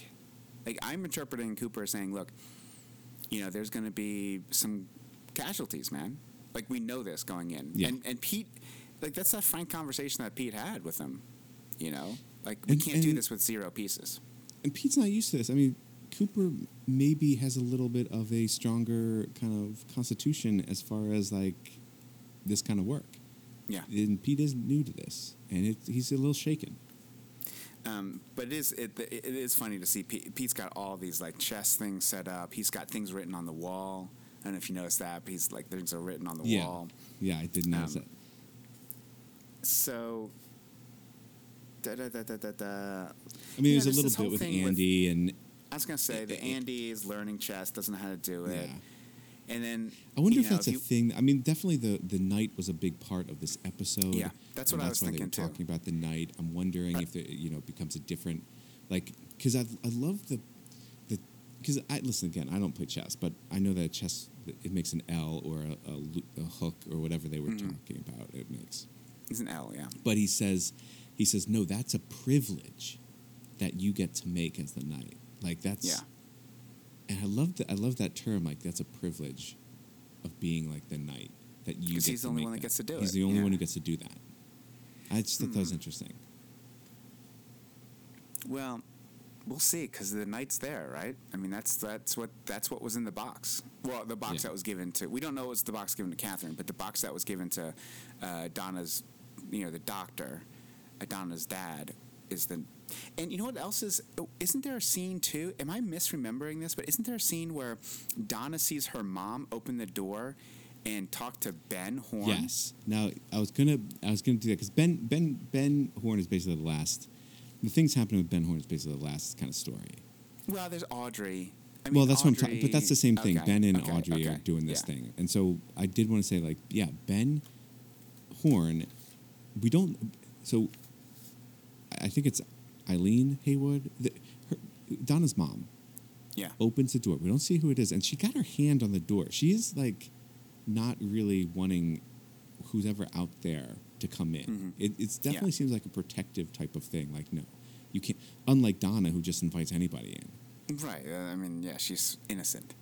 like I'm interpreting Cooper as saying, look, you know, there's going to be some casualties, man. Like we know this going in, Yeah. and and Pete, like that's that frank conversation that Pete had with him, you know, like we And- can't do this with zero pieces. And Pete's not used to this. I mean, Cooper maybe has a little bit of a stronger kind of constitution as far as like this kind of work. Yeah. And Pete is new to this, and it, he's a little shaken. Um, but it is it, it is funny to see Pete, Pete's got all these like chess things set up. He's got things written on the wall. I don't know if you noticed that, but he's like things are written on the Yeah. wall. Yeah, I did notice Um, So, da da da da da da. I mean, yeah, there's a little bit with thing with- Andy, and I was gonna say the eh, eh. Andy is learning chess, doesn't know how to do it, yeah. And then I wonder if know, that's a you- thing. I mean, definitely the the night was a big part of this episode. Yeah, that's what I was why thinking, they too. were talking about the night. I'm wondering if the you know it becomes a different, like, because I I love the the because I listen again. I don't play chess, but I know that chess it makes an L or a, a, a hook or whatever they were Mhm. talking about. It makes, He's an L, yeah. but he says he says no, that's a privilege that you get to make as the knight. Like that's Yeah. And I love that. I love that term. Like that's a privilege of being like the knight that you. 'Cause get he's the only one that gets to do He's it, He's the only yeah. one who gets to do that. I just thought that was Hmm. interesting. Well, we'll see because the knight's there, right? I mean, that's that's what that's what was in the box. Well, the box Yeah. that was given to we don't know what's the box given to Catherine, but the box that was given to uh, Donna's, you know, the doctor, uh, Donna's dad is the. And you know what else is? Isn't there a scene too? Am I misremembering this? But isn't there a scene where Donna sees her mom open the door and talk to Ben Horne? Yes. Now I was gonna I was gonna do that because Ben Ben Ben Horne is basically the last. The things happening with Ben Horne is basically the last kind of story. Well, there's Audrey. I well, mean, that's what I'm talking. But that's the same thing. okay, Ben and okay, Audrey are doing this yeah. thing, and so I did want to say, like, yeah, Ben Horne. We don't. So I think it's Eileen Haywood, the, her, Donna's mom. Yeah. opens the door. We don't see who it is, and she got her hand on the door. She is like not really wanting who's ever out there to come in. Mhm. It it's Yeah. definitely seems like a protective type of thing. Like no, you can't. Unlike Donna, who just invites anybody in. Right. Uh, I mean, yeah, she's innocent.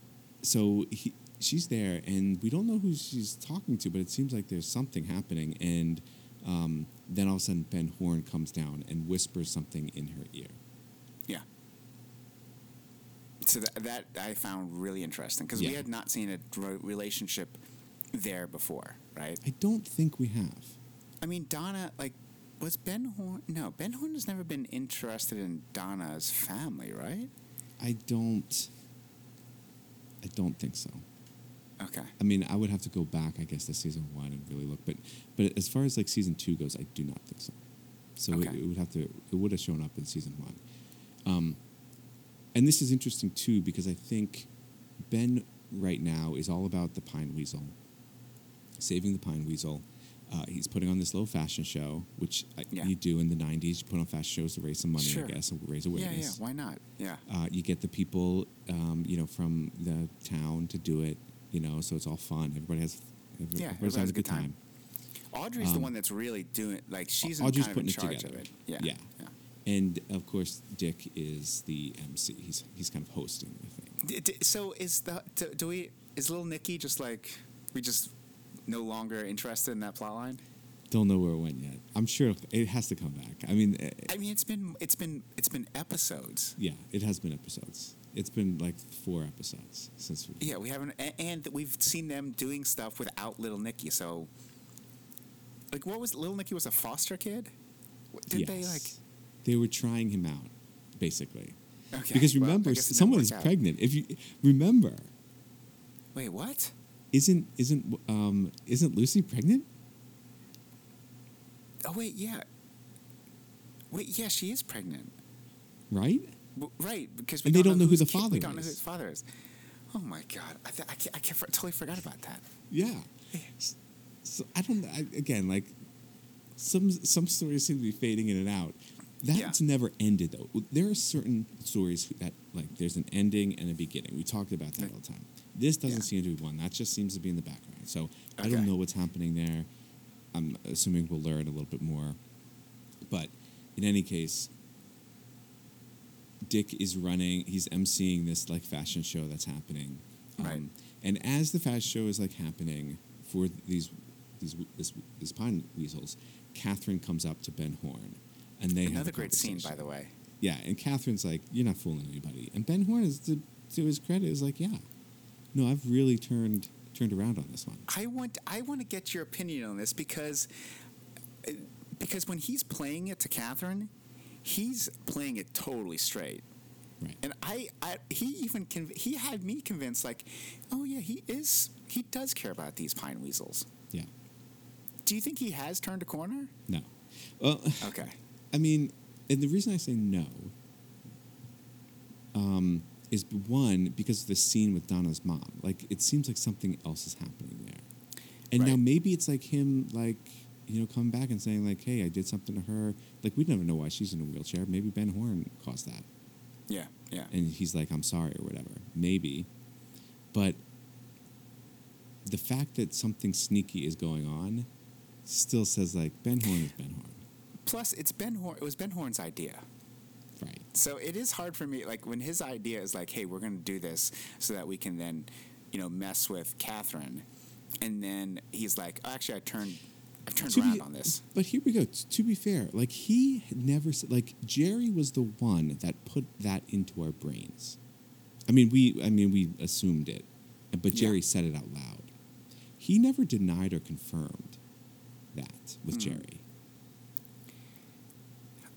So he, she's there, and we don't know who she's talking to, but it seems like there's something happening. And um, then all of a sudden, Ben Horne comes down and whispers something in her ear. Yeah. So that, that I found really interesting because we had not seen a relationship there before, right? I don't think we have. I mean, Donna, like, was Ben Horne? No, Ben Horne has never been interested in Donna's family, right? I don't. I don't think so. Okay. I mean, I would have to go back, I guess, to season one and really look. But, but as far as like season two goes, I do not think so. So it, Okay. it would have to. It would have shown up in season one. Um, and this is interesting too because I think Ben right now is all about the pine weasel, saving the pine weasel. Uh, he's putting on this little fashion show, which uh, Yeah. you do in the '90s. You put on fashion shows to raise some money, Sure. I guess, and raise Yeah, awareness. yeah. Why not? Yeah. Uh, you get the people, um, you know, from the town to do it. You know, so it's all fun. Everybody has, Yeah, everybody's everybody having has a good time. Audrey's the Um, one that's really doing like she's in Audrey's kind of in putting it together. of it. Yeah. Yeah. yeah. And of course, Dick is the MC. He's he's kind of hosting the thing. So is the do, do we is little Nicky just like we just no longer interested in that plot line? Don't know where it went yet. I'm sure it has to come back. I mean, eh, I mean, it's been it's been it's been episodes. yeah, it has been episodes. It's been like four episodes since we. Yeah, we haven't, and we've seen them doing stuff without little Nicky. So, like, what was little Nicky was a foster kid? Did they like? They were trying him out, basically. Okay, Because remember, guess someone is out. pregnant. If you remember, Wait, what? isn't isn't um isn't Lucy pregnant? Oh wait, yeah. Wait, yeah, she is pregnant. Right? Right, because And they don't know who whose the kid- father We don't know is. who his father is. Oh my god, I, th- I, ca- I, ca- totally forgot about that. Yeah. So I don't. I, again, like some some stories seem to be fading in and out. That's Yeah. never ended though. There are certain stories that like there's an ending and a beginning. We talked about that all the time. This doesn't Yeah. seem to be one. That just seems to be in the background. So I don't know what's happening there. I'm assuming we'll learn a little bit more. But in any case, Dick is running. He's emceeing this like fashion show that's happening. Um, Right. And as the fashion show is like happening for these these this, these pine weasels, Catherine comes up to Ben Horne, and they have Another a great scene, by the way. Yeah, and Catherine's like, "You're not fooling anybody," and Ben Horne is to, to his credit is like, "Yeah, no, I've really turned turned around on this one." I want I want to get your opinion on this because uh, because when he's playing it to Catherine, he's playing it totally straight. Right. And I, I he even conv- he had me convinced like, oh yeah, he is he does care about these pine weasels. yeah. Do you think he has turned a corner? No. Well, Okay. I mean, and the reason I say no um, is one because of the scene with Donna's mom. Like, it seems like something else is happening there, and now maybe it's like him, like you know, coming back and saying like, "Hey, I did something to her." Like, we never know why she's in a wheelchair. Maybe Ben Horne caused that, Yeah. Yeah. and he's like, "I'm sorry" or whatever. Maybe, but the fact that something sneaky is going on still says like Ben Horne is Ben Horne, Plus, it's Ben Horne. It was Ben Horne's idea. right? So it is hard for me, like when his idea is like, "Hey, we're going to do this so that we can then, you know, mess with Catherine," and then he's like, "Actually, I turned, I've turned To around be- on this." But here we go. To be fair, like he never said, like Jerry was the one that put that into our brains. I mean, we, I mean, we assumed it, but Yeah. Jerry said it out loud. He never denied or confirmed that with Hmm. Jerry.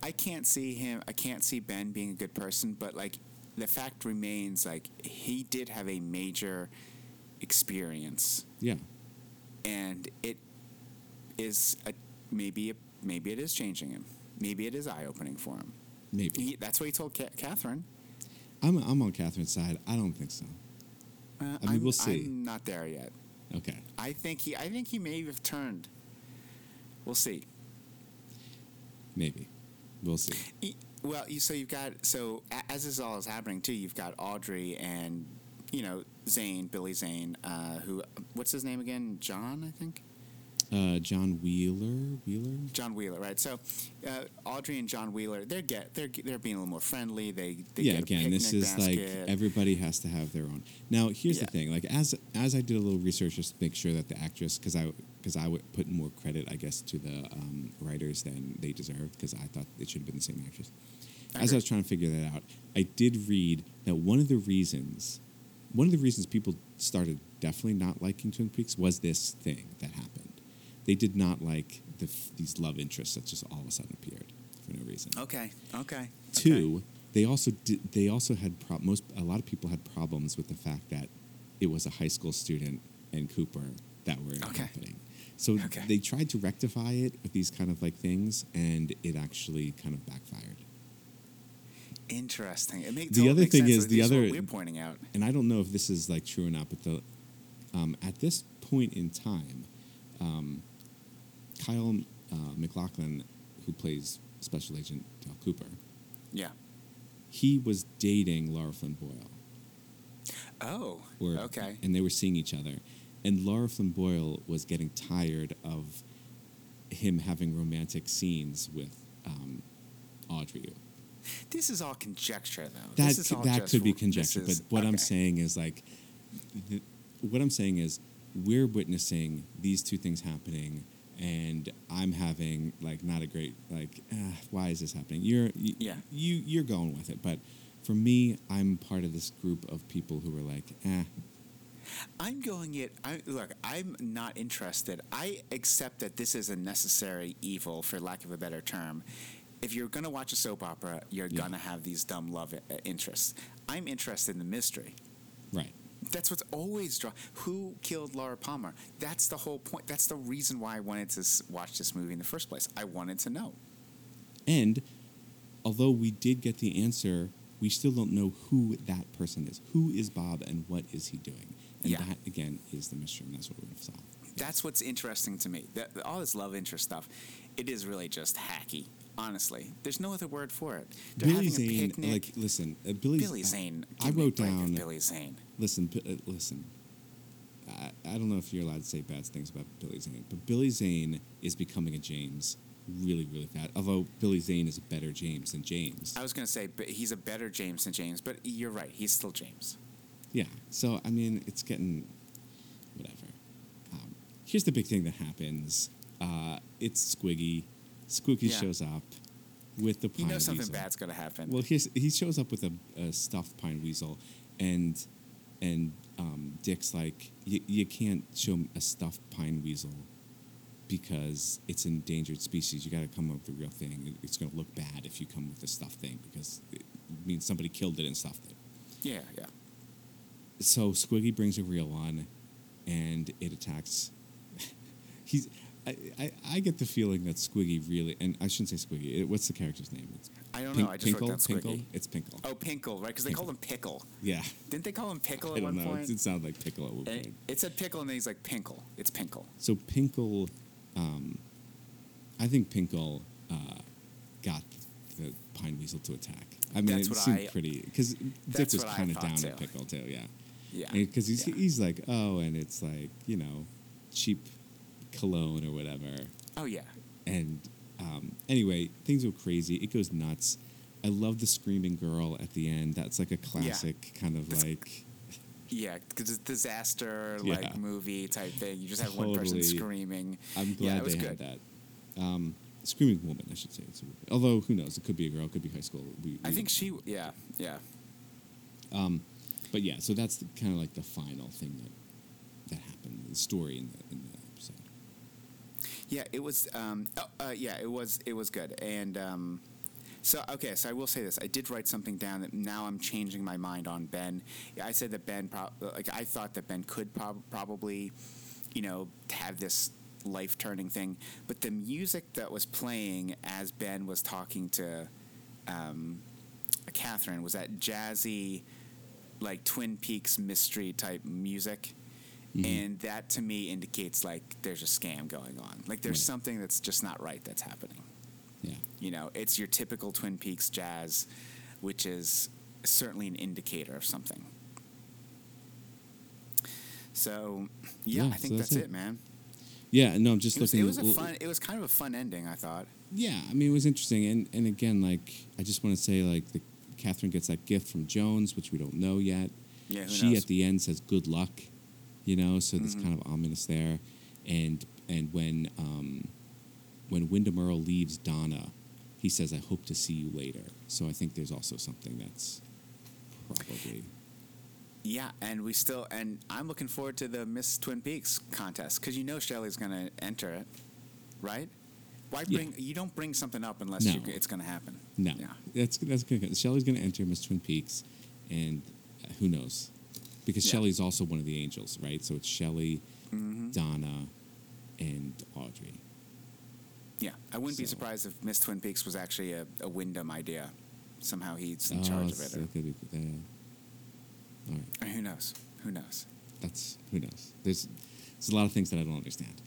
I can't see him. I can't see Ben being a good person, but like the fact remains, like he did have a major experience, Yeah, and it is a, maybe a, maybe it is changing him. Maybe it is eye opening for him. maybe. He, that's what he told Ca- Catherine. I'm, I'm on Catherine's side. I don't think so. Uh, I mean, I'm- we'll see. I'm not there yet. Okay, I think he. I think he may have turned. We'll see. maybe. We'll see. E- Well, you so you've got so as this all is happening too, you've got Audrey and you know Zane, Billy Zane, uh, who what's his name again? John, I think. Uh, John Wheeler, Wheeler. John Wheeler, right? So Audrey Audrey and John Wheeler, they're get they're they're being a little more friendly. They, they yeah again this is like everybody has to have their own now here's Yeah. the thing like as as i did a little research just to make sure that the actress because i because i would put more credit i guess to the um, writers than they deserved because i thought it should have been the same actress I as i was trying to figure that out i did read that one of the reasons one of the reasons people started definitely not liking twin peaks was this thing that happened they did not like the, these love interests that just all of a sudden appeared for no reason. Okay. Okay. Two, they also did, they also had pro- most a lot of people had problems with the fact that it was a high school student and Cooper that were Okay. happening. So Okay. they tried to rectify it with these kind of like things, and it actually kind of backfired. Interesting. It makes The other thing sense. is the These are what other- we're pointing out. and I don't know if this is like true or not, but the um, at this point in time, um, Kyle uh, MacLachlan, who plays Special Agent Dale Cooper, Yeah. he was dating Laura Flynn Boyle. Oh. Or, okay. And they were seeing each other, and Laura Flynn Boyle was getting tired of him having romantic scenes with um, Audrey. This is all conjecture, though. That this is c- all that could be conjecture, is- but what I'm saying is like, th- what I'm saying is we're witnessing these two things happening, and I'm having like not a great like, ah, why is this happening? You're you, Yeah. you you're going with it, but for me, I'm part of this group of people who are like, eh, I'm going it. I, look, I'm not interested. I accept that this is a necessary evil, for lack of a better term. If you're going to watch a soap opera, you're Yeah. going to have these dumb love uh, interests. I'm interested in the mystery. right. That's what's always draw. Who killed Laura Palmer? That's the whole point. That's the reason why I wanted to watch this movie in the first place. I wanted to know. And although we did get the answer, we still don't know who that person is. Who is Bob and what is he doing? And Yeah. that, again, is the mystery, and that's what we're going to solve. That's what's interesting to me. That, all this love interest stuff, it is really just hacky. Honestly, there's no other word for it. They're Billy having a Zane, picnic. like, listen, uh, Billy, Billy Zane. I a wrote down. Billy Zane. Listen, uh, listen. I, I don't know if you're allowed to say bad things about Billy Zane, but Billy Zane is becoming a James really, really fast. Although Billy Zane is a better James than James. I was going to say, but he's a better James than James, but you're right. He's still James. Yeah. So I mean, it's getting whatever. Um, here's the big thing that happens. Uh, it's Squiggy. Squiggy Yeah. shows up with the pine. You know something weasel. bad's going to happen. Well, here's, he shows up with a, a stuffed pine weasel, and and um, Dick's like, you can't show a stuffed pine weasel because it's an endangered species. You got to come up with the real thing. It's going to look bad if you come with a stuffed thing because it means somebody killed it and stuffed it. yeah, yeah. So Squiggy brings a real one, and it attacks. He's. I, I, I get the feeling that Squiggy really, and I shouldn't say Squiggy. It, what's the character's name? It's I don't Pink- know. I just Pinkle? wrote down Pinkle? Squiggy. It's Pinkle. Oh, Pinkle, right? Because they called him Pickle. Yeah. Didn't they call him Pickle I at one know. point? It, it sounded like Pickle at one point. it said Pickle, and then he's like Pinkle. It's Pinkle. So Pinkle, um, I think Pinkle uh, got the pine weasel to attack. I mean, That's it what seemed I- pretty because Dick was kind of down too. at Pickle too. Yeah, Yeah. because he's yeah. he's like, oh, and it's like you know, cheap cologne or whatever. Oh yeah. And um, anyway, things go crazy. It goes nuts. I love the screaming girl at the end. That's like a classic kind of like Yeah, because it's disaster Yeah. like movie type thing. You just have one person screaming. I'm glad was they good. had that. Um, screaming woman, I should say. It's a woman. Although who knows? It could be a girl. It could be high school. We, I think she. Yeah, yeah. Um, but yeah, so that's kind of like the final thing that that happened. The story in the in the. Yeah, it was. Um, oh, uh, yeah, it was. It was good. And um, so, okay, so I will say this: I did write something down that now I'm changing my mind on Ben. I said that Ben, prob- like, I thought that Ben could prob- probably, you know, have this life-turning thing. But the music that was playing as Ben was talking to um, Catherine was that jazzy, like Twin Peaks mystery type music. Mm-hmm. And that to me indicates like there's a scam going on. Like there's Right. something that's just not right that's happening. Yeah. You know, it's your typical Twin Peaks jazz, which is certainly an indicator of something. So, yeah, Yeah, I think so that's, that's it. it. man. Yeah. No, I'm just It was, looking. it was a l- fun. It was kind of a fun ending. I thought. Yeah, I mean it was interesting, and and again, like I just want to say, like the Catherine gets that gift from Jones, which we don't know yet. Yeah, who she knows? at the end says good luck, you know, so it's Mhm. kind of ominous there, and and when um, when Windom Earle leaves Donna, he says, "I hope to see you later." So I think there's also something that's probably Yeah, and we still and I'm looking forward to the Miss Twin Peaks contest because you know Shelley's going to enter it, right? Why Yeah. bring? You don't bring something up unless No. you, it's going to happen. No, Yeah. that's that's good. Shelley's going to enter Miss Twin Peaks, and uh, who knows? Because Yeah. Shelley's also one of the angels, right? So it's Shelley, Mm-hmm. Donna, and Audrey. Yeah, I wouldn't be surprised if Miss Twin Peaks was actually a, a Windom idea. Somehow he's in Oh, charge of it. or- could be- yeah. All right, or who knows? Who knows? that's who knows. There's there's a lot of things that I don't understand.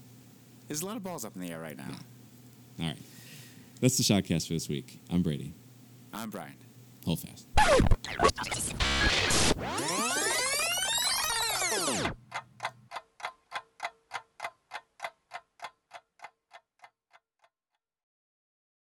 There's a lot of balls up in the air right now. All right, that's the shotcast for this week. I'm Brady. I'm Brian. Hold fast.